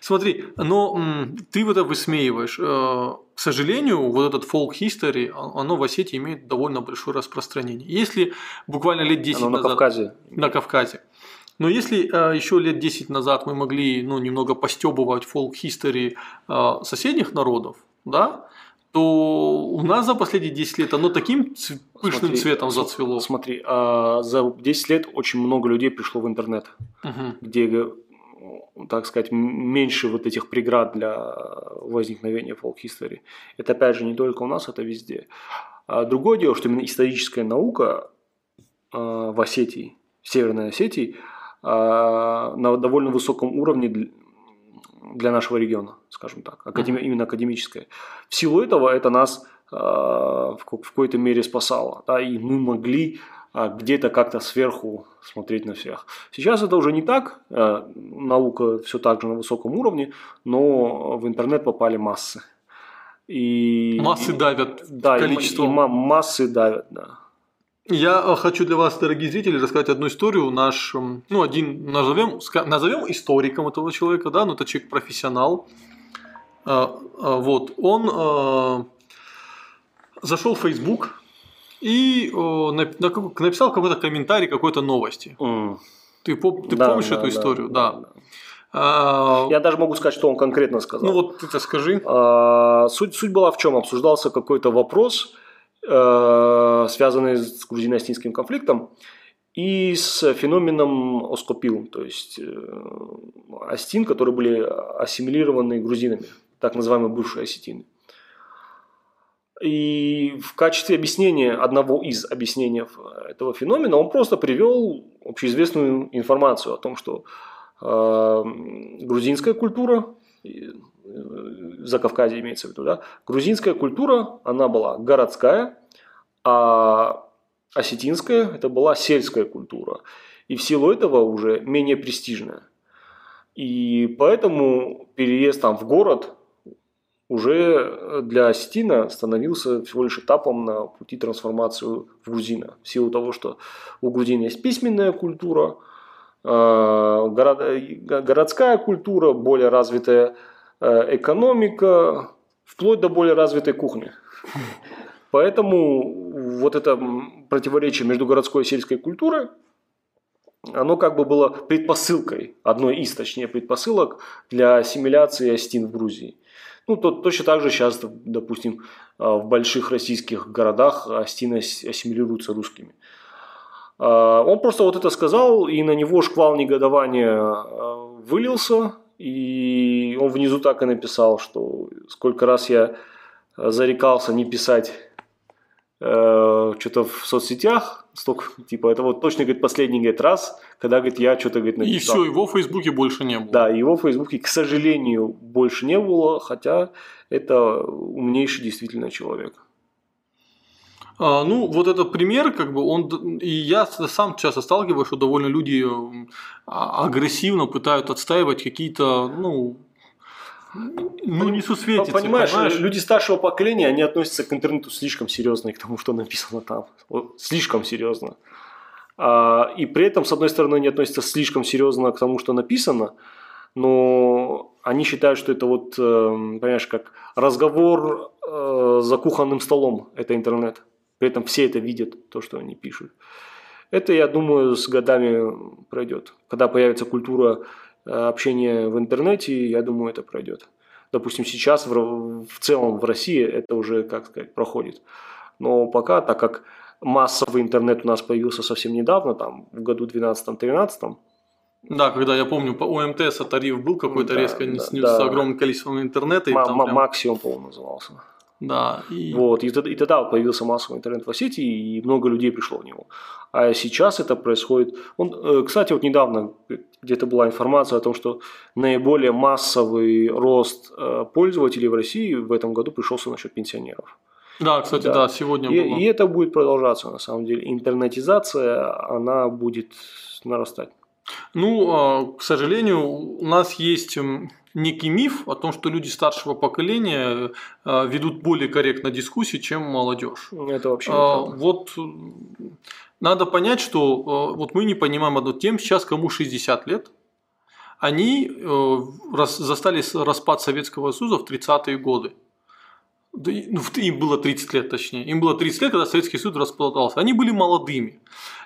[SPEAKER 1] смотри, но ты вот это высмеиваешь. Э, к сожалению, вот этот folk history, оно в Осетии имеет довольно большое распространение. Если буквально лет 10 оно
[SPEAKER 2] назад... на Кавказе.
[SPEAKER 1] На Кавказе. Но если э, еще лет 10 назад мы могли ну, немного постебывать history э, соседних народов, да, то у нас за последние 10 лет оно таким пышным смотри, цветом зацвело.
[SPEAKER 2] Смотри, а за 10 лет очень много людей пришло в интернет, угу. где так сказать, меньше вот этих преград для возникновения фолк-истории. Это, опять же, не только у нас, это везде. А другое дело, что именно историческая наука а, в Осетии, в Северной Осетии, а, на довольно высоком уровне для нашего региона, скажем так, академи, именно академическая. В силу этого это нас в какой-то мере спасало, да, и мы могли где-то как-то сверху смотреть на всех. Сейчас это уже не так, э, наука все так же на высоком уровне, но в интернет попали массы.
[SPEAKER 1] И, массы давят
[SPEAKER 2] да, количество. И, и массы давят, да.
[SPEAKER 1] Я э, хочу для вас, дорогие зрители, рассказать одну историю. Наш, ну, один, назовем, назовем историком этого человека, да, но это человек профессионал. Э, вот, он зашел в Facebook, и о, написал какой-то комментарий какой-то новости. Mm. Ты, ты да, помнишь да, эту историю? Да. да.
[SPEAKER 2] А, Я даже могу сказать, что он конкретно сказал.
[SPEAKER 1] Ну вот ты-то скажи.
[SPEAKER 2] А, суть, суть была в чем? Обсуждался какой-то вопрос, э, связанный с грузино-астинским конфликтом и с феноменом оскопил, то есть э, астин, которые были ассимилированы грузинами, так называемые бывшие осетины. И в качестве объяснения, одного из объяснений этого феномена, он просто привел общеизвестную информацию о том, что э, грузинская культура, э, за Кавказе имеется в виду, да, грузинская культура, она была городская, а осетинская – это была сельская культура. И в силу этого уже менее престижная. И поэтому переезд там в город уже для Осетина становился всего лишь этапом на пути трансформации в грузина. В силу того, что у грузин есть письменная культура, э, городская культура, более развитая э, экономика, вплоть до более развитой кухни. Поэтому вот это противоречие между городской и сельской культурой, оно как бы было предпосылкой, одной из, точнее, предпосылок для ассимиляции Остин в Грузии. Ну, то, точно так же сейчас, допустим, а, в больших российских городах астины ассимилируются русскими. А, он просто вот это сказал, и на него шквал негодования а, вылился, и он внизу так и написал, что сколько раз я зарекался не писать э, что-то в соцсетях, столько, типа, это вот точно, говорит, последний, говорит, раз, когда, говорит, я что-то, говорит,
[SPEAKER 1] написал. И все, его в Фейсбуке больше не было.
[SPEAKER 2] Да, его в Фейсбуке, к сожалению, больше не было, хотя это умнейший действительно человек.
[SPEAKER 1] А, ну, вот этот пример, как бы он, и я сам часто сталкиваюсь, что довольно люди а, агрессивно пытаются отстаивать какие-то, ну, ну, не сусветится,
[SPEAKER 2] понимаешь, понимаешь, люди старшего поколения, они относятся к интернету слишком серьезно и к тому, что написано там. Слишком серьезно. А, и при этом, с одной стороны, они относятся слишком серьезно к тому, что написано, но они считают, что это вот, э, понимаешь, как разговор э, за кухонным столом, это интернет. При этом все это видят, то, что они пишут. Это, я думаю, с годами пройдет. Когда появится культура э, общения в интернете, я думаю, это пройдет. Допустим, сейчас в, в целом в России это уже, как сказать, проходит. Но пока, так как массовый интернет у нас появился совсем недавно, там, в году 12-13,
[SPEAKER 1] да, когда я помню, по ОМТС тариф был какой-то да, резко да, снизился да. огромным количеством интернета.
[SPEAKER 2] М- прям... Максимум, по-моему, назывался.
[SPEAKER 1] Да.
[SPEAKER 2] И... Вот, и, и тогда появился массовый интернет в Осетии, и много людей пришло в него. А сейчас это происходит... Он, э, кстати, вот недавно где-то была информация о том, что наиболее массовый рост э, пользователей в России в этом году пришелся насчет пенсионеров.
[SPEAKER 1] Да, кстати, да, да сегодня
[SPEAKER 2] и, было. И это будет продолжаться, на самом деле. Интернетизация, она будет нарастать.
[SPEAKER 1] Ну, а, к сожалению, у нас есть некий миф о том, что люди старшего поколения а, ведут более корректно дискуссии, чем молодежь.
[SPEAKER 2] Это вообще
[SPEAKER 1] а, Вот надо понять, что вот мы не понимаем одну тему, сейчас кому 60 лет, они э, застали распад Советского Союза в 30-е годы. Ну, им было 30 лет, точнее. Им было 30 лет, когда Советский Союз расплатался. Они были молодыми.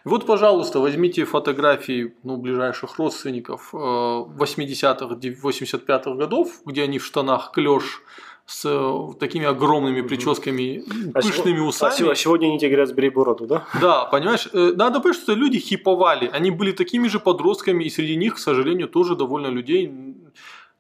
[SPEAKER 1] Вот, пожалуйста, возьмите фотографии ну, ближайших родственников 80-х, э, 85-х годов, где они в штанах клеш с э, такими огромными прическами, а пышными усами.
[SPEAKER 2] А сегодня они тебе говорят, сбери бороду, да?
[SPEAKER 1] Да, понимаешь, э, надо понять, что люди хиповали. Они были такими же подростками, и среди них, к сожалению, тоже довольно людей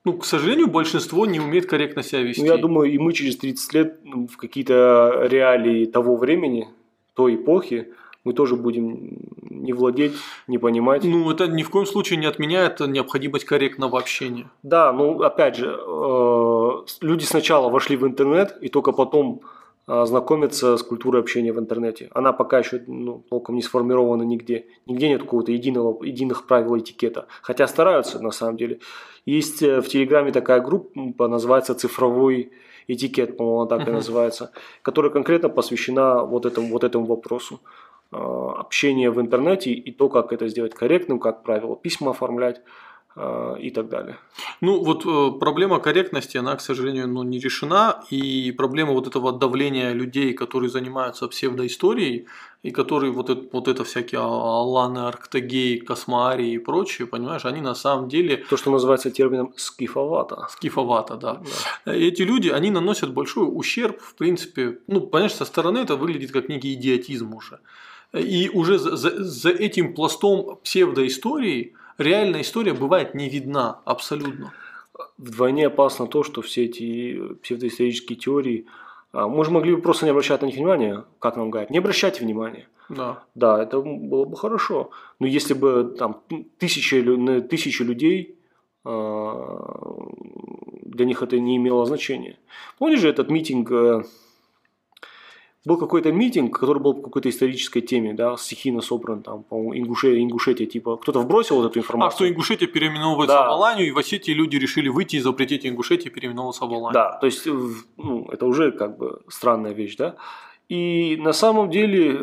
[SPEAKER 1] ну, к сожалению, большинство не умеет корректно себя вести.
[SPEAKER 2] Ну, я думаю, и мы через 30 лет ну, в какие-то реалии того времени, той эпохи, мы тоже будем не владеть, не понимать.
[SPEAKER 1] Ну, это ни в коем случае не отменяет необходимость корректного общения.
[SPEAKER 2] Да, ну, опять же, э, люди сначала вошли в интернет, и только потом знакомиться с культурой общения в интернете. Она пока еще ну, толком не сформирована нигде. Нигде нет какого-то единого, единых правил этикета. Хотя стараются на самом деле. Есть э, в Телеграме такая группа, называется «Цифровой этикет», по-моему, она так и называется, которая конкретно посвящена вот этому, вот этому вопросу. А, общение в интернете и то, как это сделать корректным, как правило письма оформлять а, и так далее.
[SPEAKER 1] Ну, вот э, проблема корректности, она, к сожалению, ну, не решена, и проблема вот этого давления людей, которые занимаются псевдоисторией, и которые вот это, вот это всякие Аланы, Арктагей, Космарии и прочие, понимаешь, они на самом деле...
[SPEAKER 2] То, что называется термином скифовато.
[SPEAKER 1] Скифовато, да. да. Эти люди, они наносят большой ущерб, в принципе, ну, понимаешь, со стороны это выглядит как некий идиотизм уже. И уже за, за, за этим пластом псевдоистории реальная история бывает не видна абсолютно.
[SPEAKER 2] Вдвойне опасно то, что все эти псевдоисторические теории, а, мы же могли бы просто не обращать на них внимания, как нам говорят, не обращайте внимания.
[SPEAKER 1] Да.
[SPEAKER 2] Да, это было бы хорошо. Но если бы там тысячи, тысячи людей а, для них это не имело значения. Помнишь же этот митинг э, был какой-то митинг, который был по какой-то исторической теме, да, стихийно собран, там, по-моему, Ингушетия, Ингушетия, типа, кто-то вбросил вот эту информацию.
[SPEAKER 1] А что Ингушетия переименовывается да. в Аланию, и в Осетии люди решили выйти и запретить Ингушетии переименовываться в Аланию.
[SPEAKER 2] Да, то есть, ну, это уже как бы странная вещь, да. И на самом деле,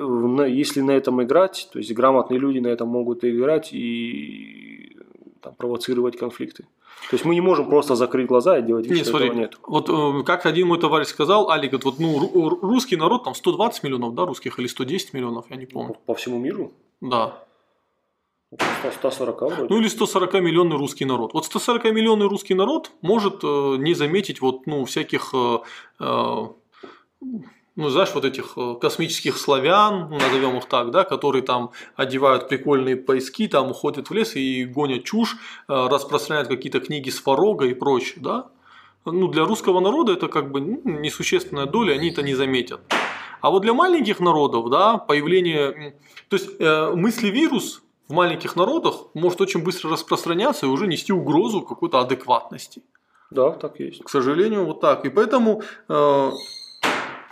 [SPEAKER 2] если на этом играть, то есть грамотные люди на этом могут играть и там, провоцировать конфликты. То есть мы не можем просто закрыть глаза и делать вид,
[SPEAKER 1] нет, что смотри, этого нет. Вот э, как один мой товарищ сказал, Али, говорит, вот ну русский народ там 120 миллионов, да, русских или 110 миллионов, я не помню.
[SPEAKER 2] По, по всему миру?
[SPEAKER 1] Да.
[SPEAKER 2] 140 вроде.
[SPEAKER 1] Ну или 140 миллионный русский народ. Вот 140 миллионный русский народ может э, не заметить вот ну всяких э, э, ну, знаешь, вот этих э, космических славян, ну, назовем их так, да, которые там одевают прикольные поиски, там уходят в лес и гонят чушь, э, распространяют какие-то книги с Фарога и прочее, да. Ну, для русского народа это как бы ну, несущественная доля, они это не заметят. А вот для маленьких народов, да, появление, то есть э, мысли-вирус в маленьких народах может очень быстро распространяться и уже нести угрозу какой-то адекватности.
[SPEAKER 2] Да, так есть.
[SPEAKER 1] К сожалению, вот так. И поэтому э,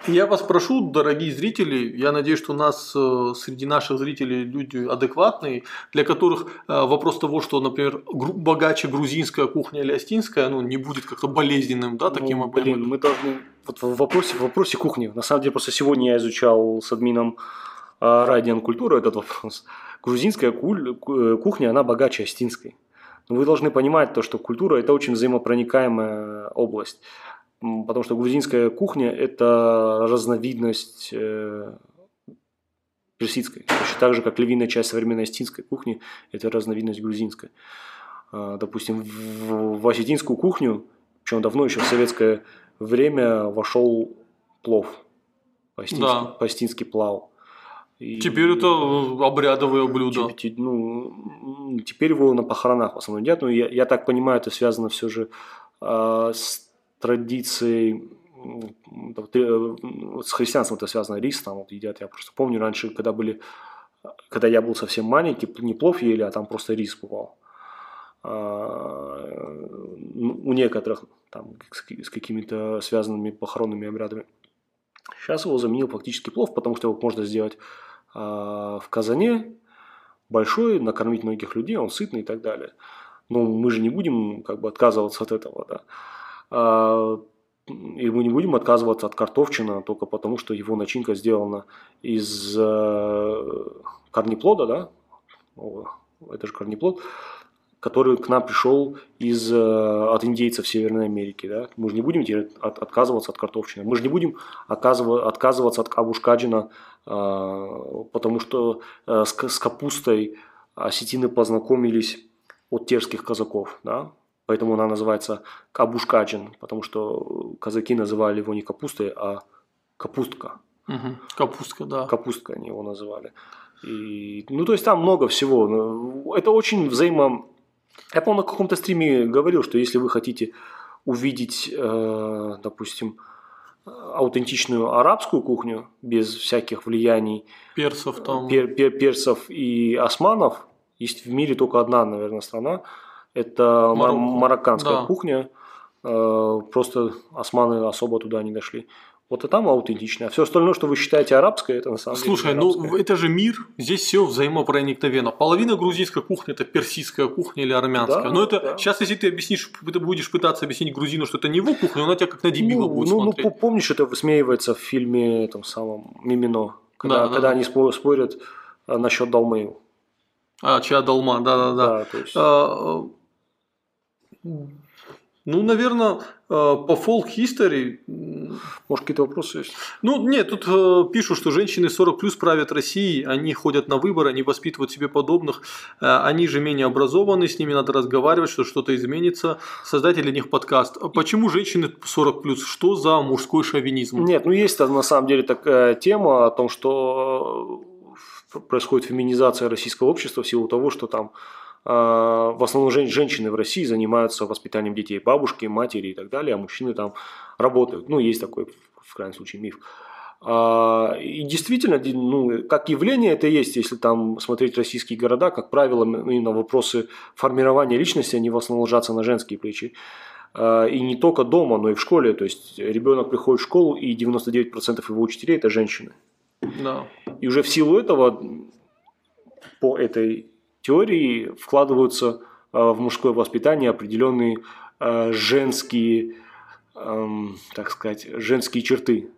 [SPEAKER 1] я вас прошу, дорогие зрители, я надеюсь, что у нас э, среди наших зрителей люди адекватные, для которых э, вопрос того, что, например, богаче грузинская кухня или астинская, ну, не будет как-то болезненным, да, таким
[SPEAKER 2] ну, Блин, мы должны... Вот в вопросе, в вопросе кухни, на самом деле, просто сегодня я изучал с админом э, Радиан Культуру этот вопрос. Грузинская кухня, она богаче астинской. Но вы должны понимать то, что культура – это очень взаимопроникаемая область потому что грузинская кухня – это разновидность э, персидской. Точно так же, как львиная часть современной осетинской кухни – это разновидность грузинской. А, допустим, в, в осетинскую кухню, причем давно еще в советское время, вошел плов, по-осетински, да. плав.
[SPEAKER 1] И, теперь это обрядовое блюдо.
[SPEAKER 2] Теперь, ну, теперь его на похоронах в основном едят, но я, я так понимаю, это связано все же э, с традицией э, с христианством это связано, рис там вот едят. Я просто помню раньше, когда были, когда я был совсем маленький, не плов ели, а там просто рис бывал. А, у некоторых там с какими-то связанными похоронными обрядами. Сейчас его заменил фактически плов, потому что его можно сделать а, в казане большой, накормить многих людей, он сытный и так далее. Но мы же не будем как бы отказываться от этого, да. А, и мы не будем отказываться от картофчина только потому, что его начинка сделана из э, корнеплода, да? Это же корнеплод, который к нам пришел из, э, от индейцев Северной Америки. Да? Мы же не будем от, отказываться от картофчины. Мы же не будем отказываться от абушкаджина, а, потому что э, с, с капустой осетины познакомились от терских казаков. Да? Поэтому она называется кабушкаджин, потому что казаки называли его не капустой, а капустка.
[SPEAKER 1] Угу. Капустка, да.
[SPEAKER 2] Капустка они его называли. И, ну, то есть там много всего. Ну, это очень взаимо... Я, помню, на каком-то стриме говорил, что если вы хотите увидеть, э, допустим, аутентичную арабскую кухню без всяких влияний
[SPEAKER 1] персов, там.
[SPEAKER 2] Пер, пер, персов и османов, есть в мире только одна, наверное, страна, это Марокко. марокканская да. кухня. Э, просто османы особо туда не дошли. Вот и там аутентично. А все остальное, что вы считаете арабское, это на самом
[SPEAKER 1] Слушай,
[SPEAKER 2] деле
[SPEAKER 1] ну
[SPEAKER 2] арабское.
[SPEAKER 1] это же мир, здесь все взаимопроникновенно. Половина грузинской кухни это персидская кухня или армянская.
[SPEAKER 2] Да,
[SPEAKER 1] Но это
[SPEAKER 2] да.
[SPEAKER 1] сейчас, если ты объяснишь, ты будешь пытаться объяснить грузину, что это не его кухня, он на тебя как на дебила
[SPEAKER 2] ну,
[SPEAKER 1] будет
[SPEAKER 2] ну, ну,
[SPEAKER 1] смотреть.
[SPEAKER 2] по- помнишь, это высмеивается в фильме этом самом Мимино, когда,
[SPEAKER 1] Да, да,
[SPEAKER 2] когда
[SPEAKER 1] да.
[SPEAKER 2] они спо- спорят а, насчет Далмею.
[SPEAKER 1] А, чья долма, да-да-да.
[SPEAKER 2] то есть,
[SPEAKER 1] А, э, Ну, наверное, по folk history,
[SPEAKER 2] может, какие-то вопросы есть?
[SPEAKER 1] ну, нет, тут э, пишут, что женщины 40 плюс правят Россией, они ходят на выборы, они воспитывают себе подобных, э, они же менее образованы, с ними надо разговаривать, что что-то изменится, создать для них подкаст. А Почему женщины 40 плюс? Что за мужской шовинизм?
[SPEAKER 2] Нет, ну есть на самом деле такая тема о том, что э, происходит феминизация российского общества в силу того, что там э, в основном жен- женщины в России занимаются воспитанием детей, бабушки, матери и так далее, а мужчины там работают. Ну, есть такой, в крайнем случае, миф. А, И действительно, ну, как явление это есть, если там смотреть российские города, как правило, именно вопросы формирования личности, они в основном ложатся на женские плечи. А, И не только дома, но и в школе. То есть ребенок приходит в школу, и 99% его учителей – это женщины.
[SPEAKER 1] Да.
[SPEAKER 2] И уже в силу этого, по этой теории, вкладываются а, в мужское воспитание определенные а, женские, ам, так сказать, женские черты.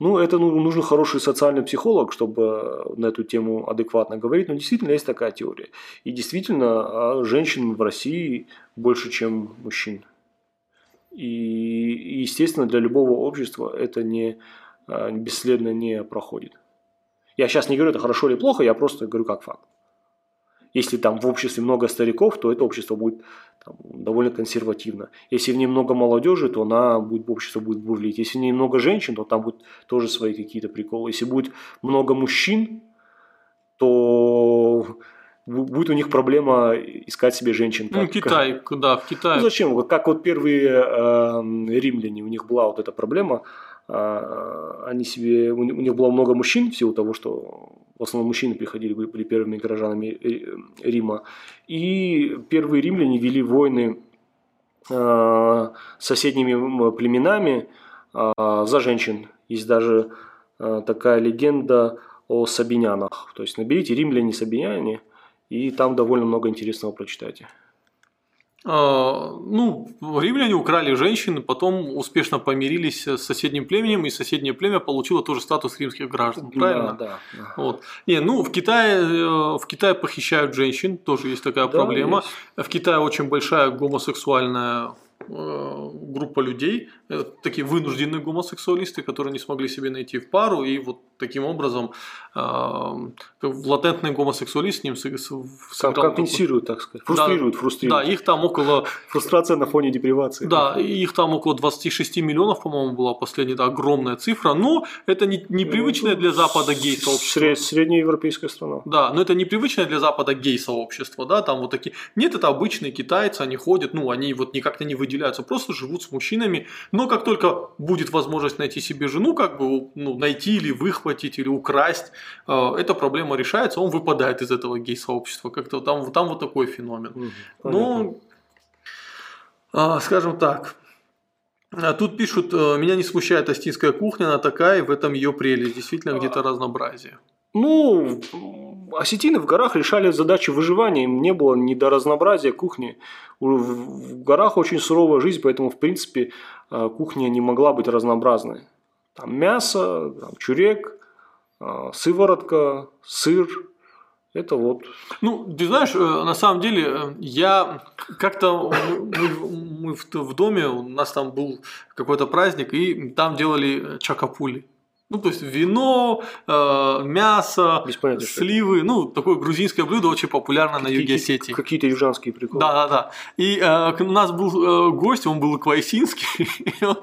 [SPEAKER 2] Ну, это ну, нужен хороший социальный психолог, чтобы на эту тему адекватно говорить, но действительно есть такая теория. И действительно, а, женщин в России больше, чем мужчин. И, естественно, для любого общества это не, бесследно не проходит. Я сейчас не говорю, это хорошо или плохо, я просто говорю как факт. Если там в обществе много стариков, то это общество будет там, довольно консервативно. Если в ней много молодежи, то она будет, общество будет бурлить. Если в ней много женщин, то там будут тоже свои какие-то приколы. Если будет много мужчин, то бу- будет у них проблема искать себе женщин.
[SPEAKER 1] Ну,
[SPEAKER 2] Как-
[SPEAKER 1] Китай, да, в
[SPEAKER 2] ну
[SPEAKER 1] Китае.
[SPEAKER 2] зачем? Вот как вот первые э, римляне, у них была вот эта проблема. Они себе, у них было много мужчин в силу того, что в основном мужчины приходили, были, первыми горожанами Ри- Рима. И первые римляне вели войны э, с соседними племенами э, за женщин. Есть даже э, такая легенда о сабинянах. То есть наберите римляне сабиняне, и там довольно много интересного прочитайте.
[SPEAKER 1] А, Ну, римляне украли женщин, потом успешно помирились с соседним племенем, и соседнее племя получило тоже статус римских граждан. Правильно?
[SPEAKER 2] Да, да.
[SPEAKER 1] Вот. Не, ну в Китае, э, в Китае похищают женщин, тоже есть такая
[SPEAKER 2] Да,
[SPEAKER 1] проблема.
[SPEAKER 2] есть.
[SPEAKER 1] В Китае очень большая гомосексуальная группа людей, э, такие вынужденные гомосексуалисты, которые не смогли себе найти в пару, и вот таким образом э, латентный гомосексуалист с ним сыграл
[SPEAKER 2] Компенсирует, так сказать. Фрустрирует,
[SPEAKER 1] Да,
[SPEAKER 2] фрустрирует.
[SPEAKER 1] Да, их там около
[SPEAKER 2] Фрустрация на фоне депривации.
[SPEAKER 1] да, их там около 26 миллионов, по-моему, была последняя, да, огромная цифра. Но это не, непривычное для Запада гей-сообщество.
[SPEAKER 2] Сре- Среднеевропейская страна.
[SPEAKER 1] Да, но это непривычное для Запада гей-сообщество, да, там вот такие. Нет, это обычные китайцы, они ходят, ну, они вот никак-то не выделяются, просто живут с мужчинами. Но как только будет возможность найти себе жену, как бы, ну, найти или выхватить, или украсть, э, эта проблема решается, он выпадает из этого гей-сообщества. Как-то там, там вот такой феномен.
[SPEAKER 2] Понятно.
[SPEAKER 1] Ну, а, скажем так. А Тут пишут, э, меня не смущает астинская кухня, она такая, и в этом ее прелесть. Действительно, где-то разнообразие.
[SPEAKER 2] Ну, осетины в горах решали задачу выживания, им не было ни до разнообразия кухни. В горах очень суровая жизнь, поэтому, в принципе, э, кухня не могла быть разнообразной. Там мясо, там чурек, э, сыворотка, сыр. Это вот
[SPEAKER 1] Ну, ты знаешь, э, на самом деле, я как-то мы, мы- в, в доме, у нас там был какой-то праздник, и там делали чакапули. Ну, то есть вино, э, мясо,
[SPEAKER 2] понятия,
[SPEAKER 1] сливы. Ну, такое грузинское блюдо, очень популярно на юге
[SPEAKER 2] какие-
[SPEAKER 1] Осетии.
[SPEAKER 2] какие-то южанские приколы.
[SPEAKER 1] Да, да, да. И э, у нас был э, гость, он был квайсинский, и он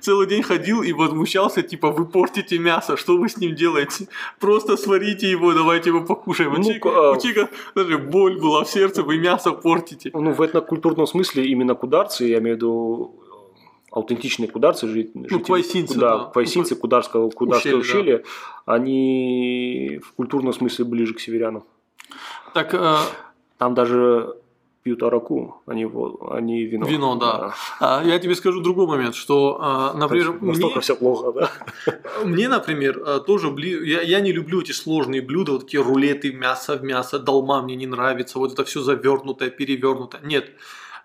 [SPEAKER 1] целый день ходил и возмущался, типа, вы портите мясо, что вы с ним делаете? Просто сварите его, давайте его покушаем.
[SPEAKER 2] Ну,
[SPEAKER 1] человека,
[SPEAKER 2] а-
[SPEAKER 1] у даже боль была в сердце, вы мясо портите.
[SPEAKER 2] Ну, в этнокультурном смысле именно кударцы, я имею в виду аутентичные кударцы, жи- жители,
[SPEAKER 1] квайсинцы,
[SPEAKER 2] куда-
[SPEAKER 1] да.
[SPEAKER 2] квайсинцы Кударского, Кударского
[SPEAKER 1] Ущелье,
[SPEAKER 2] ущелья, они в культурном смысле ближе к северянам.
[SPEAKER 1] Так, э,
[SPEAKER 2] Там даже пьют араку, а не, а вино.
[SPEAKER 1] Вино, да. А, я тебе скажу другой момент, что, а, например, мне,
[SPEAKER 2] Настолько все плохо, да?
[SPEAKER 1] мне, например, а, тоже бли... я, я не люблю эти сложные блюда, вот такие рулеты, мясо в мясо, долма мне не нравится, вот это все завернутое, перевернутое. Нет,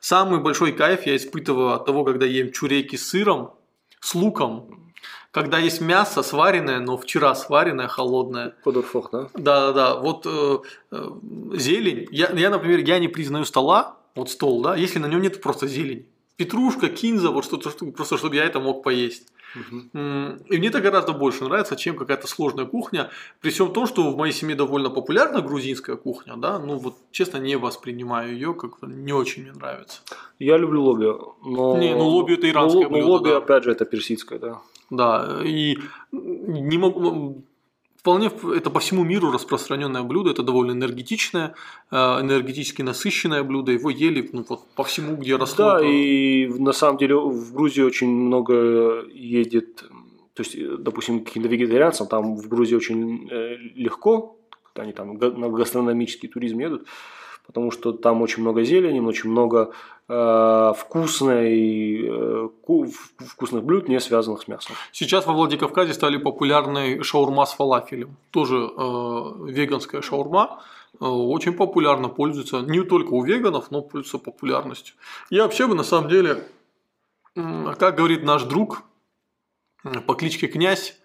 [SPEAKER 1] самый большой кайф я испытываю от того, когда ем чуреки с сыром, с луком, когда есть мясо сваренное, но вчера сваренное, холодное.
[SPEAKER 2] Подорфох, да?
[SPEAKER 1] Да, да, да. Вот э, э, зелень. Я, я, например, я не признаю стола, вот стол, да, если на нем нет просто зелени. Петрушка, кинза, вот что-то, что- просто чтобы я это мог поесть. И мне это гораздо больше нравится, чем какая-то сложная кухня. При всем том, что в моей семье довольно популярна грузинская кухня, да, ну вот честно не воспринимаю ее, как не очень мне нравится.
[SPEAKER 2] Я люблю лоби, но...
[SPEAKER 1] Не, ну, лоби это иранское
[SPEAKER 2] Ну,
[SPEAKER 1] блюдо,
[SPEAKER 2] лоби,
[SPEAKER 1] да.
[SPEAKER 2] опять же, это персидское, да.
[SPEAKER 1] Да, и не могу. Вполне это по всему миру распространенное блюдо, это довольно энергетичное, э, энергетически насыщенное блюдо, его ели ну, вот, по всему, где росло.
[SPEAKER 2] Да,
[SPEAKER 1] это-
[SPEAKER 2] и на самом деле в Грузии очень много едет, то есть, допустим, каким-то вегетарианцам, там в Грузии очень э, легко, они там на гастрономический туризм едут, потому что там очень много зелени, очень много э, вкусной, э, вкусных блюд, не связанных с мясом.
[SPEAKER 1] Сейчас во Владикавказе стали популярны шаурма с фалафелем. Тоже э, веганская шаурма. э, очень популярно пользуется не только у веганов, но пользуется популярностью. Я вообще бы на самом деле, как говорит наш друг по кличке Князь,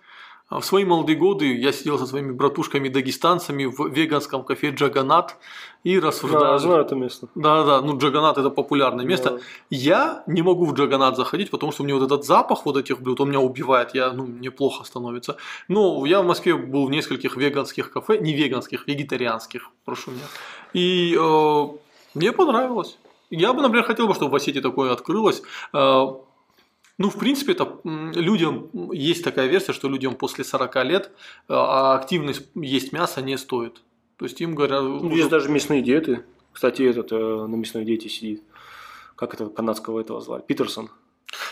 [SPEAKER 1] в свои молодые годы я сидел со своими братушками-дагестанцами в веганском кафе «Джаганат» и рассуждал.
[SPEAKER 2] Да, знаю это место.
[SPEAKER 1] Да, да, ну Джаганат это популярное место.
[SPEAKER 2] Да.
[SPEAKER 1] Я не могу в Джаганат заходить, потому что мне вот этот запах вот этих блюд, он меня убивает, я, ну, мне плохо становится. Но я в Москве был в нескольких веганских кафе, не веганских, вегетарианских, прошу меня. И э, мне понравилось. Я бы, например, хотел бы, чтобы в Осетии такое открылось. Э, ну, в принципе, это людям есть такая версия, что людям после 40 лет э, а активность есть мясо не стоит. То есть им говорят,
[SPEAKER 2] Ну, Есть даже мясные диеты. Кстати, этот э, на мясной диете сидит. Как это канадского этого звали? Питерсон.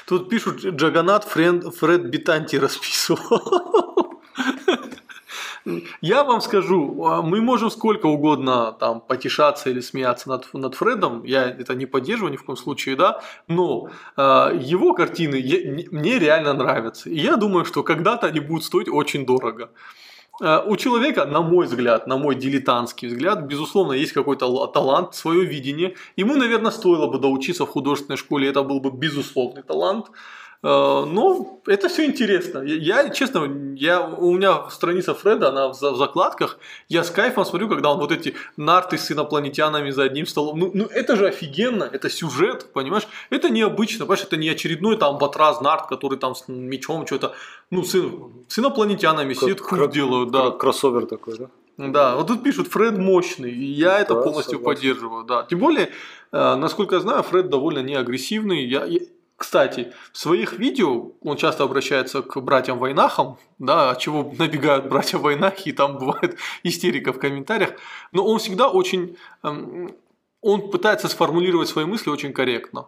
[SPEAKER 1] Тут пишут, Джаганат Фред, Фред Битанти расписывал. Я вам скажу, а, мы можем сколько угодно там потешаться или смеяться над, над Фредом, я это не поддерживаю ни в коем случае, да, но а, его картины я- не- мне реально нравятся. И я думаю, что когда-то они будут стоить очень дорого. А, У человека, на мой взгляд, на мой дилетантский взгляд, безусловно, есть какой-то ла- талант, свое видение. Ему, наверное, стоило бы доучиться в художественной школе, это был бы безусловный талант. Э, Но это все интересно. Я, честно, я, у меня страница Фреда, она в, в закладках. Я с кайфом смотрю, когда он вот эти нарты с инопланетянами за одним столом. Ну, ну это же офигенно, это сюжет, понимаешь? Это необычно, понимаешь, это не очередной там батраз нарт, который там с мечом что-то, ну, с, с инопланетянами
[SPEAKER 2] как-
[SPEAKER 1] делают, да.
[SPEAKER 2] Кр- Кроссовер такой, да?
[SPEAKER 1] Да, вот тут пишут, Фред мощный, и я это
[SPEAKER 2] Да,
[SPEAKER 1] полностью
[SPEAKER 2] согласен.
[SPEAKER 1] поддерживаю, да. Тем более, э, насколько я знаю, Фред довольно неагрессивный. Я, я- кстати, в своих видео он часто обращается к братьям Войнахам, да, от чего набегают братья Войнахи, и там бывает истерика в комментариях. Но он всегда очень... эм, он пытается сформулировать свои мысли очень корректно.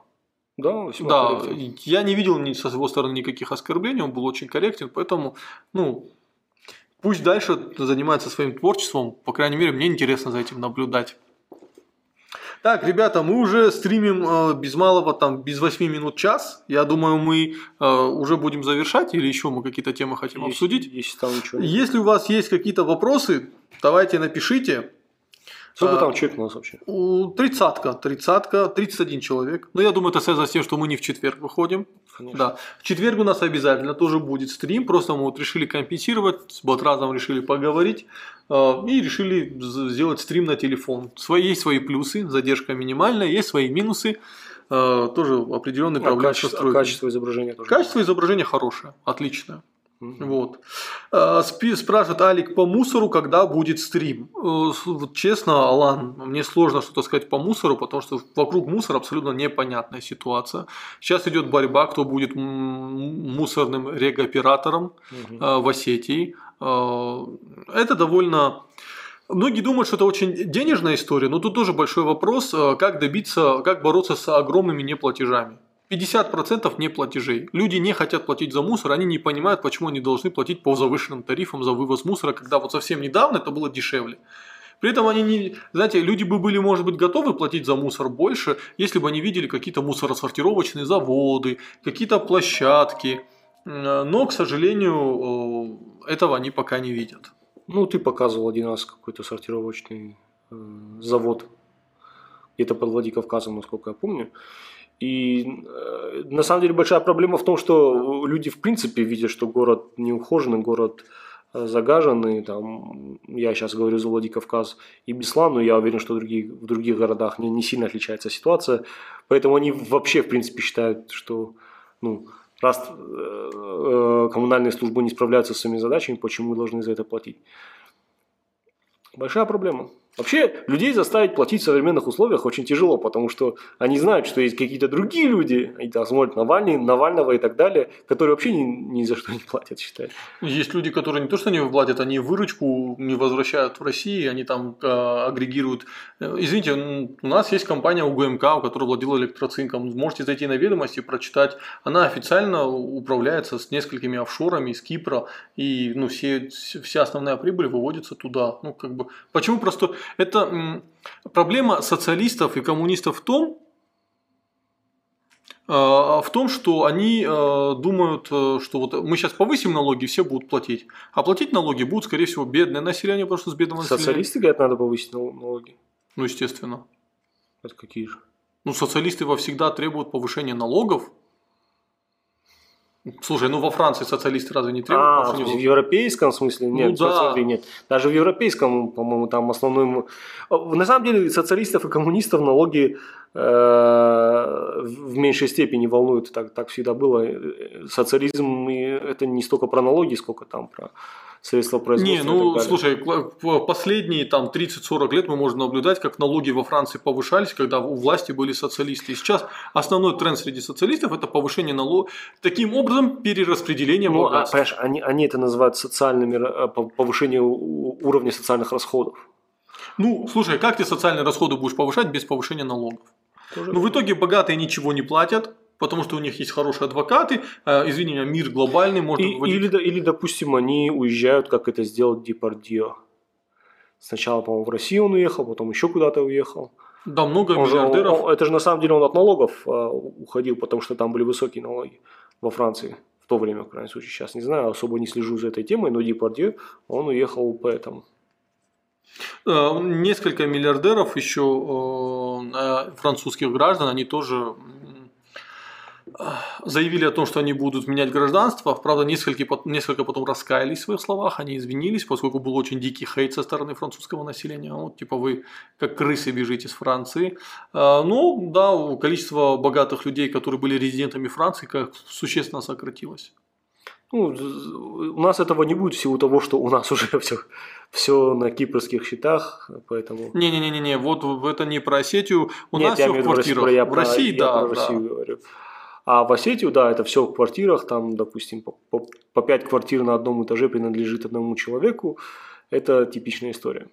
[SPEAKER 2] Да,
[SPEAKER 1] Да,
[SPEAKER 2] корректно.
[SPEAKER 1] я не видел ни со его стороны никаких оскорблений, он был очень корректен, поэтому, ну, пусть дальше занимается своим творчеством, по крайней мере, мне интересно за этим наблюдать. Так, ребята, мы уже стримим э, без малого, там, без 8 минут час. Я думаю, мы э, уже будем завершать или еще мы какие-то темы хотим
[SPEAKER 2] Если-
[SPEAKER 1] обсудить.
[SPEAKER 2] Если там ничего нет.
[SPEAKER 1] Если у вас есть какие-то вопросы, давайте напишите.
[SPEAKER 2] Сколько
[SPEAKER 1] а,
[SPEAKER 2] там человек у нас вообще?
[SPEAKER 1] Тридцатка, тридцатка, 31 человек. Но я думаю, это связано с тем, что мы не в четверг выходим.
[SPEAKER 2] Конечно.
[SPEAKER 1] Да. В четверг у нас обязательно тоже будет стрим. Просто мы вот решили компенсировать, с Батразом решили поговорить э, и решили сделать стрим на телефон. Свои, есть свои плюсы, задержка минимальная, есть свои минусы. э, тоже определенные
[SPEAKER 2] А
[SPEAKER 1] проблемы с
[SPEAKER 2] качество, а
[SPEAKER 1] настройкой.
[SPEAKER 2] качество изображения тоже.
[SPEAKER 1] Качество изображения хорошее, отличное. Вот. Э, спи- Спрашивает Алик по мусору, когда будет стрим. Э, вот Честно, Алан, мне сложно что-то сказать по мусору, потому что вокруг мусора абсолютно непонятная ситуация. Сейчас идет борьба, кто будет мусорным регоператором
[SPEAKER 2] Мгм.
[SPEAKER 1] э, в Осетии. Это довольно... Многие думают, что это очень денежная история, но тут тоже большой вопрос, как добиться, как бороться с огромными неплатежами. 50% неплатежей. Люди не хотят платить за мусор, они не понимают, почему они должны платить по завышенным тарифам за вывоз мусора, когда вот совсем недавно это было дешевле. При этом они не, знаете, люди бы были, может быть, готовы платить за мусор больше, если бы они видели какие-то мусоросортировочные заводы, какие-то площадки. Но, к сожалению, этого они пока не видят.
[SPEAKER 2] Ну, ты показывал один раз какой-то сортировочный э, завод где-то под Владикавказом, насколько я помню. И э, на самом деле большая проблема в том, что люди в принципе видят, что город неухоженный, город э, загаженный. Там, я сейчас говорю за Владикавказ и Беслан, но я уверен, что в других, в других городах не, не сильно отличается ситуация. Поэтому они вообще в принципе считают, что ну, раз э, э коммунальные службы не справляются с своими задачами, почему мы должны за это платить? Большая проблема. Вообще, людей заставить платить в современных условиях очень тяжело, потому что они знают, что есть какие-то другие люди, они там смотрят Навальный, Навального и так далее, которые вообще ни, ни за что не платят, считают.
[SPEAKER 1] Есть люди, которые не то, что не платят, они выручку не возвращают в Россию, они там э, агрегируют. Э, извините, у нас есть компания УГМК, у которой владела электроцинком. Можете зайти на ведомости, прочитать. Она официально управляется с несколькими офшорами из Кипра, и ну, все, вся основная прибыль выводится туда. Ну, как бы, почему просто это проблема социалистов и коммунистов в том, а, в том, что они а, думают, э, что вот мы сейчас повысим налоги, все будут платить. А платить налоги будут, скорее всего, бедное население, потому что с бедного
[SPEAKER 2] населения. Социалисты говорят, надо повысить налоги.
[SPEAKER 1] Ну, естественно.
[SPEAKER 2] Это какие же?
[SPEAKER 1] Ну, социалисты во всегда требуют повышения налогов, Слушай, ну во Франции социалисты разве не требуют?
[SPEAKER 2] А, в европейском смысле? Нет, ну, да. нет. Даже в европейском, по-моему, там основной... На самом деле социалистов и коммунистов налоги э, в меньшей степени волнуют. Так, так всегда было. Социализм это не столько про налоги, сколько там про средства производства.
[SPEAKER 1] Не, ну слушай, последние там 30-40 лет мы можем наблюдать, как налоги во Франции повышались, когда у власти были социалисты. И сейчас основной тренд среди социалистов это повышение налогов, таким образом перераспределение ну,
[SPEAKER 2] А, понимаешь, они, они это называют социальными, э, повышение уровня социальных расходов.
[SPEAKER 1] Ну, слушай, как ты социальные расходы будешь повышать без повышения налогов? Тоже ну, в итоге богатые ничего не платят, потому что у них есть хорошие адвокаты, э, извини меня, мир глобальный может
[SPEAKER 2] и, выводить... или, или, допустим, они уезжают, как это сделал Депардье. Сначала, по-моему, в Россию он уехал, потом еще куда-то уехал.
[SPEAKER 1] Да, много он миллиардеров.
[SPEAKER 2] Же, он, это же на самом деле он от налогов э, уходил, потому что там были высокие налоги во Франции. В то время, в крайнем случае, сейчас не знаю, особо не слежу за этой темой, но Депардье, он уехал поэтому.
[SPEAKER 1] Э, несколько миллиардеров еще э, французских граждан, они тоже заявили о том, что они будут менять гражданство. Правда, несколько, несколько потом раскаялись в своих словах, они извинились, поскольку был очень дикий хейт со стороны французского населения. Вот, типа вы как крысы бежите с Франции. Ну, да, количество богатых людей, которые были резидентами Франции, как существенно сократилось.
[SPEAKER 2] Ну, у нас этого не будет в силу того, что у нас уже все, все на кипрских счетах, поэтому...
[SPEAKER 1] Не-не-не, вот это не про Осетию, у Нет, нас все в квартирах. Про, я в России,
[SPEAKER 2] про, да, я про да. Россию говорю. А в Осетию, да, это все в квартирах, там, допустим, по, по, по 5 квартир на одном этаже принадлежит одному человеку. Это типичная история.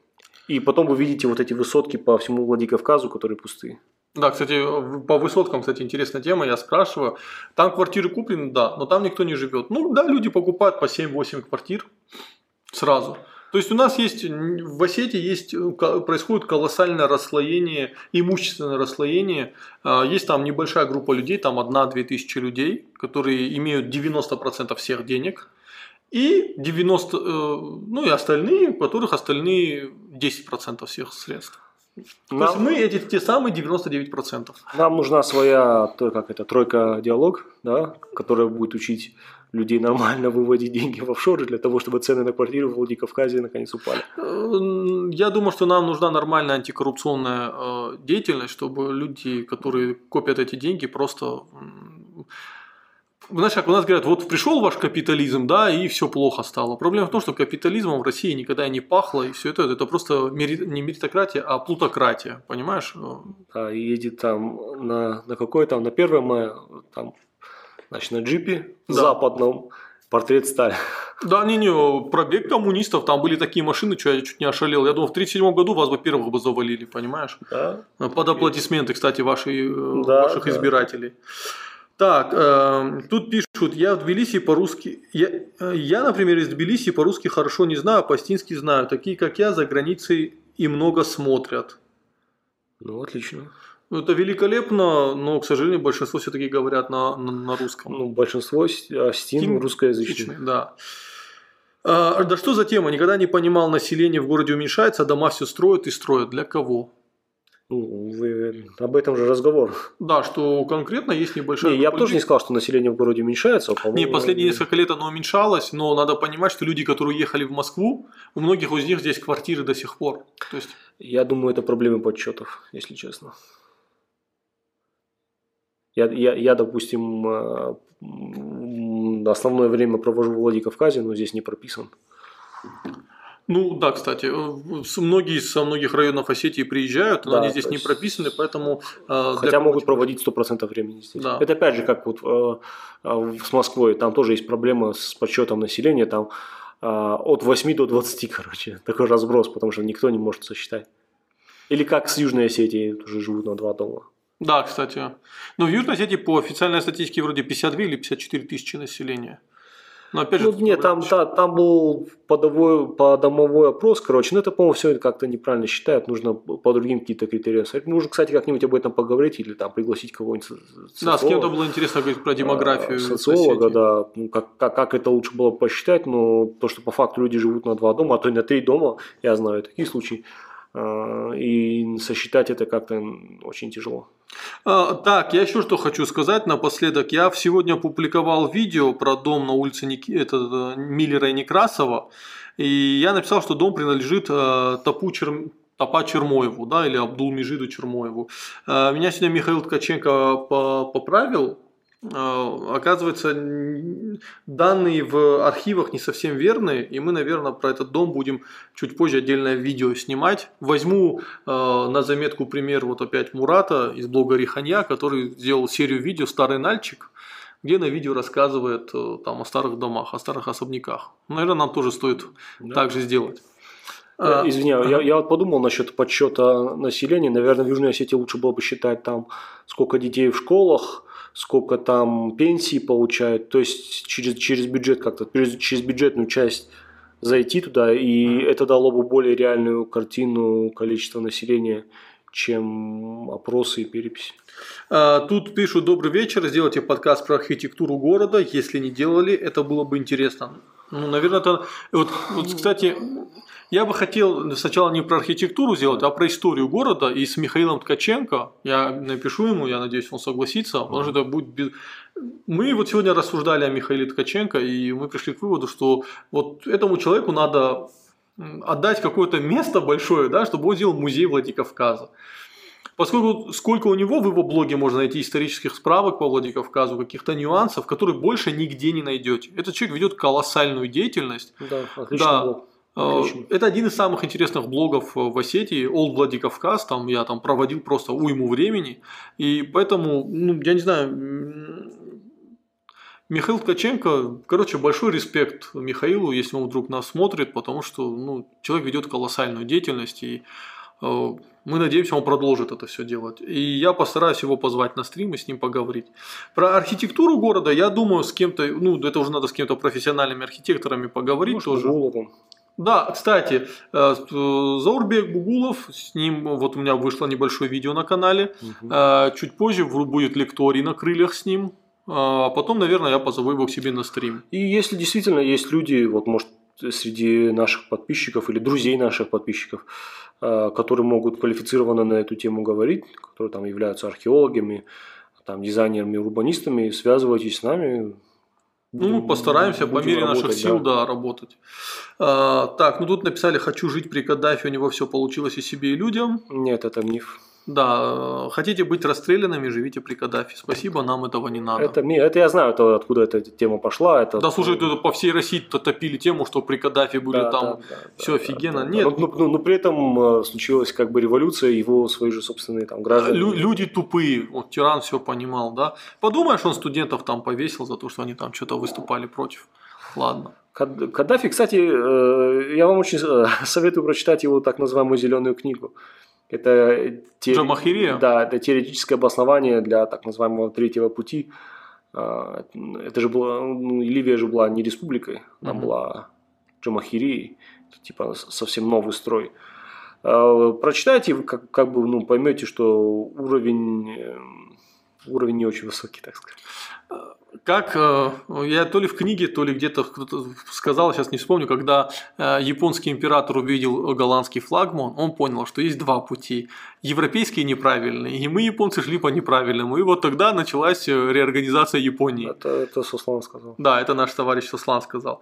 [SPEAKER 2] И потом вы видите вот эти высотки по всему Владикавказу, которые пустые.
[SPEAKER 1] Да, кстати, по высоткам, кстати, интересная тема, я спрашиваю. Там квартиры куплены, да, но там никто не живет. Ну да, люди покупают по 7-8 квартир сразу. То есть у нас есть, в Осетии есть, э, происходит колоссальное расслоение, имущественное расслоение. А, есть там небольшая группа людей, там одна-две тысячи людей, которые имеют 90% всех денег. И 90, э, ну и остальные, у которых остальные 10% всех средств. Нам, То есть мы эти те самые 99%.
[SPEAKER 2] Нам нужна своя, как это, тройка диалог, да, которая будет учить людей нормально выводить деньги в офшоры для того, чтобы цены на квартиры в Владикавказе наконец упали?
[SPEAKER 1] Э, я думаю, что нам нужна нормальная антикоррупционная э, деятельность, чтобы люди, которые копят эти деньги, просто знаешь, как у нас говорят, вот пришел ваш капитализм, да, и все плохо стало. Проблема в том, что капитализмом в России никогда не пахло, и все это, это просто не меритократия, а плутократия, понимаешь?
[SPEAKER 2] Да, едет там на, на какой там, на 1 мая, там Значит, на джипе да. западном портрет Сталина.
[SPEAKER 1] Да, не, не, пробег коммунистов, там были такие машины, что я чуть не ошалел. Я думал, в 1937 году вас бы первых бы завалили, понимаешь? Да. Под аплодисменты, кстати, ваши, э, да, ваших да. избирателей. Так, э, тут пишут, я в Тбилиси по-русски, я, э, я, например, из Тбилиси по-русски хорошо не знаю, а по-стински знаю. Такие, как я, за границей и много смотрят.
[SPEAKER 2] Ну, отлично.
[SPEAKER 1] Ну, это великолепно, но, к сожалению, большинство все-таки говорят на, на, на русском.
[SPEAKER 2] Ну, большинство а Steam
[SPEAKER 1] Steam
[SPEAKER 2] русскоязычный.
[SPEAKER 1] Да. А, да что за тема? Никогда не понимал, население в городе уменьшается, а дома все строят и строят. Для кого?
[SPEAKER 2] Ну, вы- об этом же разговор.
[SPEAKER 1] Да, что конкретно есть небольшая...
[SPEAKER 2] Не, я бы тоже не сказал, что население в городе уменьшается. а,
[SPEAKER 1] Не, последние несколько лет оно уменьшалось, но надо понимать, что люди, которые уехали в Москву, у многих из них здесь квартиры до сих пор. То есть,
[SPEAKER 2] Я думаю, это проблемы подсчетов, если честно. Я, я, я допустим, э, основное время провожу в Владикавказе, но здесь не прописан.
[SPEAKER 1] ну да, кстати, э, многие со многих районов Осетии приезжают, но
[SPEAKER 2] Да,
[SPEAKER 1] они здесь не прописаны, поэтому... э,
[SPEAKER 2] Хотя могут проводить 100% времени здесь.
[SPEAKER 1] Да.
[SPEAKER 2] Это опять же, как вот э, э, с Москвой, там тоже есть проблема с подсчетом населения, там э, от 8 до 20, короче, такой разброс, потому что никто не может сосчитать. Или как с Южной Осетией, тоже живут на два дома.
[SPEAKER 1] Да, кстати. Но в Южной Осетии по официальной статистике вроде 52 или 54 тысячи населения. Но опять же...
[SPEAKER 2] Ну, нет, там, та- там был подовой, подомовой опрос, короче, но это, по-моему, все как-то неправильно считают, нужно по другим какие-то критериям смотреть. Нужно, кстати, как-нибудь об этом поговорить или там пригласить кого-нибудь.
[SPEAKER 1] Да, с кем-то было интересно говорить про демографию.
[SPEAKER 2] А,
[SPEAKER 1] в
[SPEAKER 2] социолога, да, ну, как, как, как это лучше было посчитать, но то, что по факту люди живут на два дома, а то и на три дома, я знаю такие случаи, а, и сосчитать это как-то очень тяжело.
[SPEAKER 1] А, так, я еще что хочу сказать напоследок. Я сегодня опубликовал видео про дом на улице Ник... это, э, Миллера и Некрасова. И я написал, что дом принадлежит э, Топу Чер... Топа Чермоеву, да, или Абдулмежиду Чермоеву. Э, меня сегодня Михаил Ткаченко по- поправил. Э, оказывается, данные в архивах не совсем верные, и мы, наверное, про этот дом будем чуть позже отдельное видео снимать. Возьму э, на заметку пример вот опять Мурата из блога Риханья, который сделал серию видео «Старый Нальчик», где на видео рассказывает э, там о старых домах, о старых особняках. Наверное, нам тоже стоит
[SPEAKER 2] Да.
[SPEAKER 1] так же сделать.
[SPEAKER 2] Э,
[SPEAKER 1] А,
[SPEAKER 2] Извини, я, я вот подумал насчет подсчета населения. Наверное, в Южной Осетии лучше было бы считать там, сколько детей в школах, сколько там пенсий получают. То есть через, через бюджет как-то, через, через бюджетную часть зайти туда, и это дало бы более реальную картину количества населения, чем опросы и переписи.
[SPEAKER 1] А, Тут пишут «Добрый вечер, сделайте подкаст про архитектуру города. Если не делали, это было бы интересно». Ну, наверное, это... Вот, вот, кстати, я бы хотел сначала не про архитектуру сделать, а про историю города. И с Михаилом Ткаченко, я напишу ему, я надеюсь, он согласится, потому что это будет... без- Мы вот сегодня рассуждали о Михаиле Ткаченко, и мы пришли к выводу, что вот этому человеку надо отдать какое-то место большое, да, чтобы он сделал музей Владикавказа. Поскольку сколько у него в его блоге можно найти исторических справок по Владикавказу, каких-то нюансов, которые больше нигде не найдете. Этот человек ведет колоссальную деятельность.
[SPEAKER 2] Да, отлично
[SPEAKER 1] Да.
[SPEAKER 2] было.
[SPEAKER 1] Э,
[SPEAKER 2] Отлично.
[SPEAKER 1] Это один из самых интересных блогов э, в Осетии, Old Владикавказ, там я там проводил просто уйму времени, и поэтому, ну, я не знаю, Михаил Ткаченко, короче, большой респект Михаилу, если он вдруг нас смотрит, потому что, ну, человек ведет колоссальную деятельность, и э, мы надеемся, он продолжит это все делать. И я постараюсь его позвать на стрим и с ним поговорить. Про архитектуру города, я думаю, с кем-то, ну, это уже надо с кем-то профессиональными архитекторами поговорить
[SPEAKER 2] Может,
[SPEAKER 1] тоже.
[SPEAKER 2] Гуловым.
[SPEAKER 1] Да, кстати, э, Заурбек Бугулов, с ним вот у меня вышло небольшое видео на канале. Э, Чуть позже будет лекторий на крыльях с ним. А потом, наверное, я позову его к себе на стрим.
[SPEAKER 2] И если действительно есть люди, вот может среди наших подписчиков или друзей наших подписчиков, э, которые могут квалифицированно на эту тему говорить, которые там являются археологами, там, дизайнерами, урбанистами, связывайтесь с нами.
[SPEAKER 1] Ну, посараемся по мере наших
[SPEAKER 2] работать,
[SPEAKER 1] сил, да, работать. А, так, ну тут написали «Хочу жить при Каддафе», у него все получилось и себе, и людям.
[SPEAKER 2] Нет, это миф.
[SPEAKER 1] Да, э, хотите быть расстрелянными, живите при Каддафе. Спасибо, нам этого не надо.
[SPEAKER 2] Это, это я знаю, это, откуда эта тема пошла. Это,
[SPEAKER 1] Да, слушай, это по всей России то топили тему, что при Каддафе были
[SPEAKER 2] Да,
[SPEAKER 1] там
[SPEAKER 2] да, да,
[SPEAKER 1] все
[SPEAKER 2] да,
[SPEAKER 1] офигенно.
[SPEAKER 2] да, да.
[SPEAKER 1] Нет,
[SPEAKER 2] Но, но- но при этом э, случилась как бы революция, его свои же собственные там граждане.
[SPEAKER 1] Лю- люди тупые, вот тиран все понимал, да. Подумаешь, он студентов там повесил за то, что они там что-то выступали против. Ладно.
[SPEAKER 2] Кад- Каддафи, кстати, э, я вам очень советую прочитать его так называемую зеленую книгу. Это, те-
[SPEAKER 1] Джамахирия?
[SPEAKER 2] да, это теоретическое обоснование для так называемого третьего пути. А, Это же была, ну, Ливия же была не республикой, она
[SPEAKER 1] Мгм.
[SPEAKER 2] была Джамахирией, это типа совсем новый строй. Э, прочитайте, как, как бы ну, поймете, что уровень, э, уровень не очень высокий, так сказать.
[SPEAKER 1] Как э, я то ли в книге, то ли где-то кто-то сказал, сейчас не вспомню, когда э, японский император увидел голландский флагман, он понял, что есть два пути. Европейский и неправильный. И мы, японцы, шли по неправильному. И вот тогда началась э, реорганизация Японии.
[SPEAKER 2] Это, это Суслан сказал.
[SPEAKER 1] Да, это наш товарищ Суслан сказал.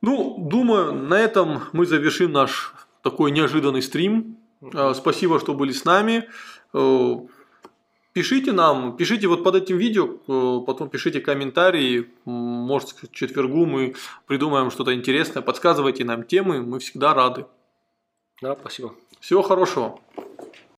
[SPEAKER 1] Ну, думаю, на этом мы завершим наш такой неожиданный стрим. Спасибо, что были с нами. Пишите нам, пишите вот под этим видео, э, потом пишите комментарии, может к четвергу мы придумаем что-то интересное, подсказывайте нам темы, мы всегда рады.
[SPEAKER 2] Да, спасибо.
[SPEAKER 1] Всего хорошего.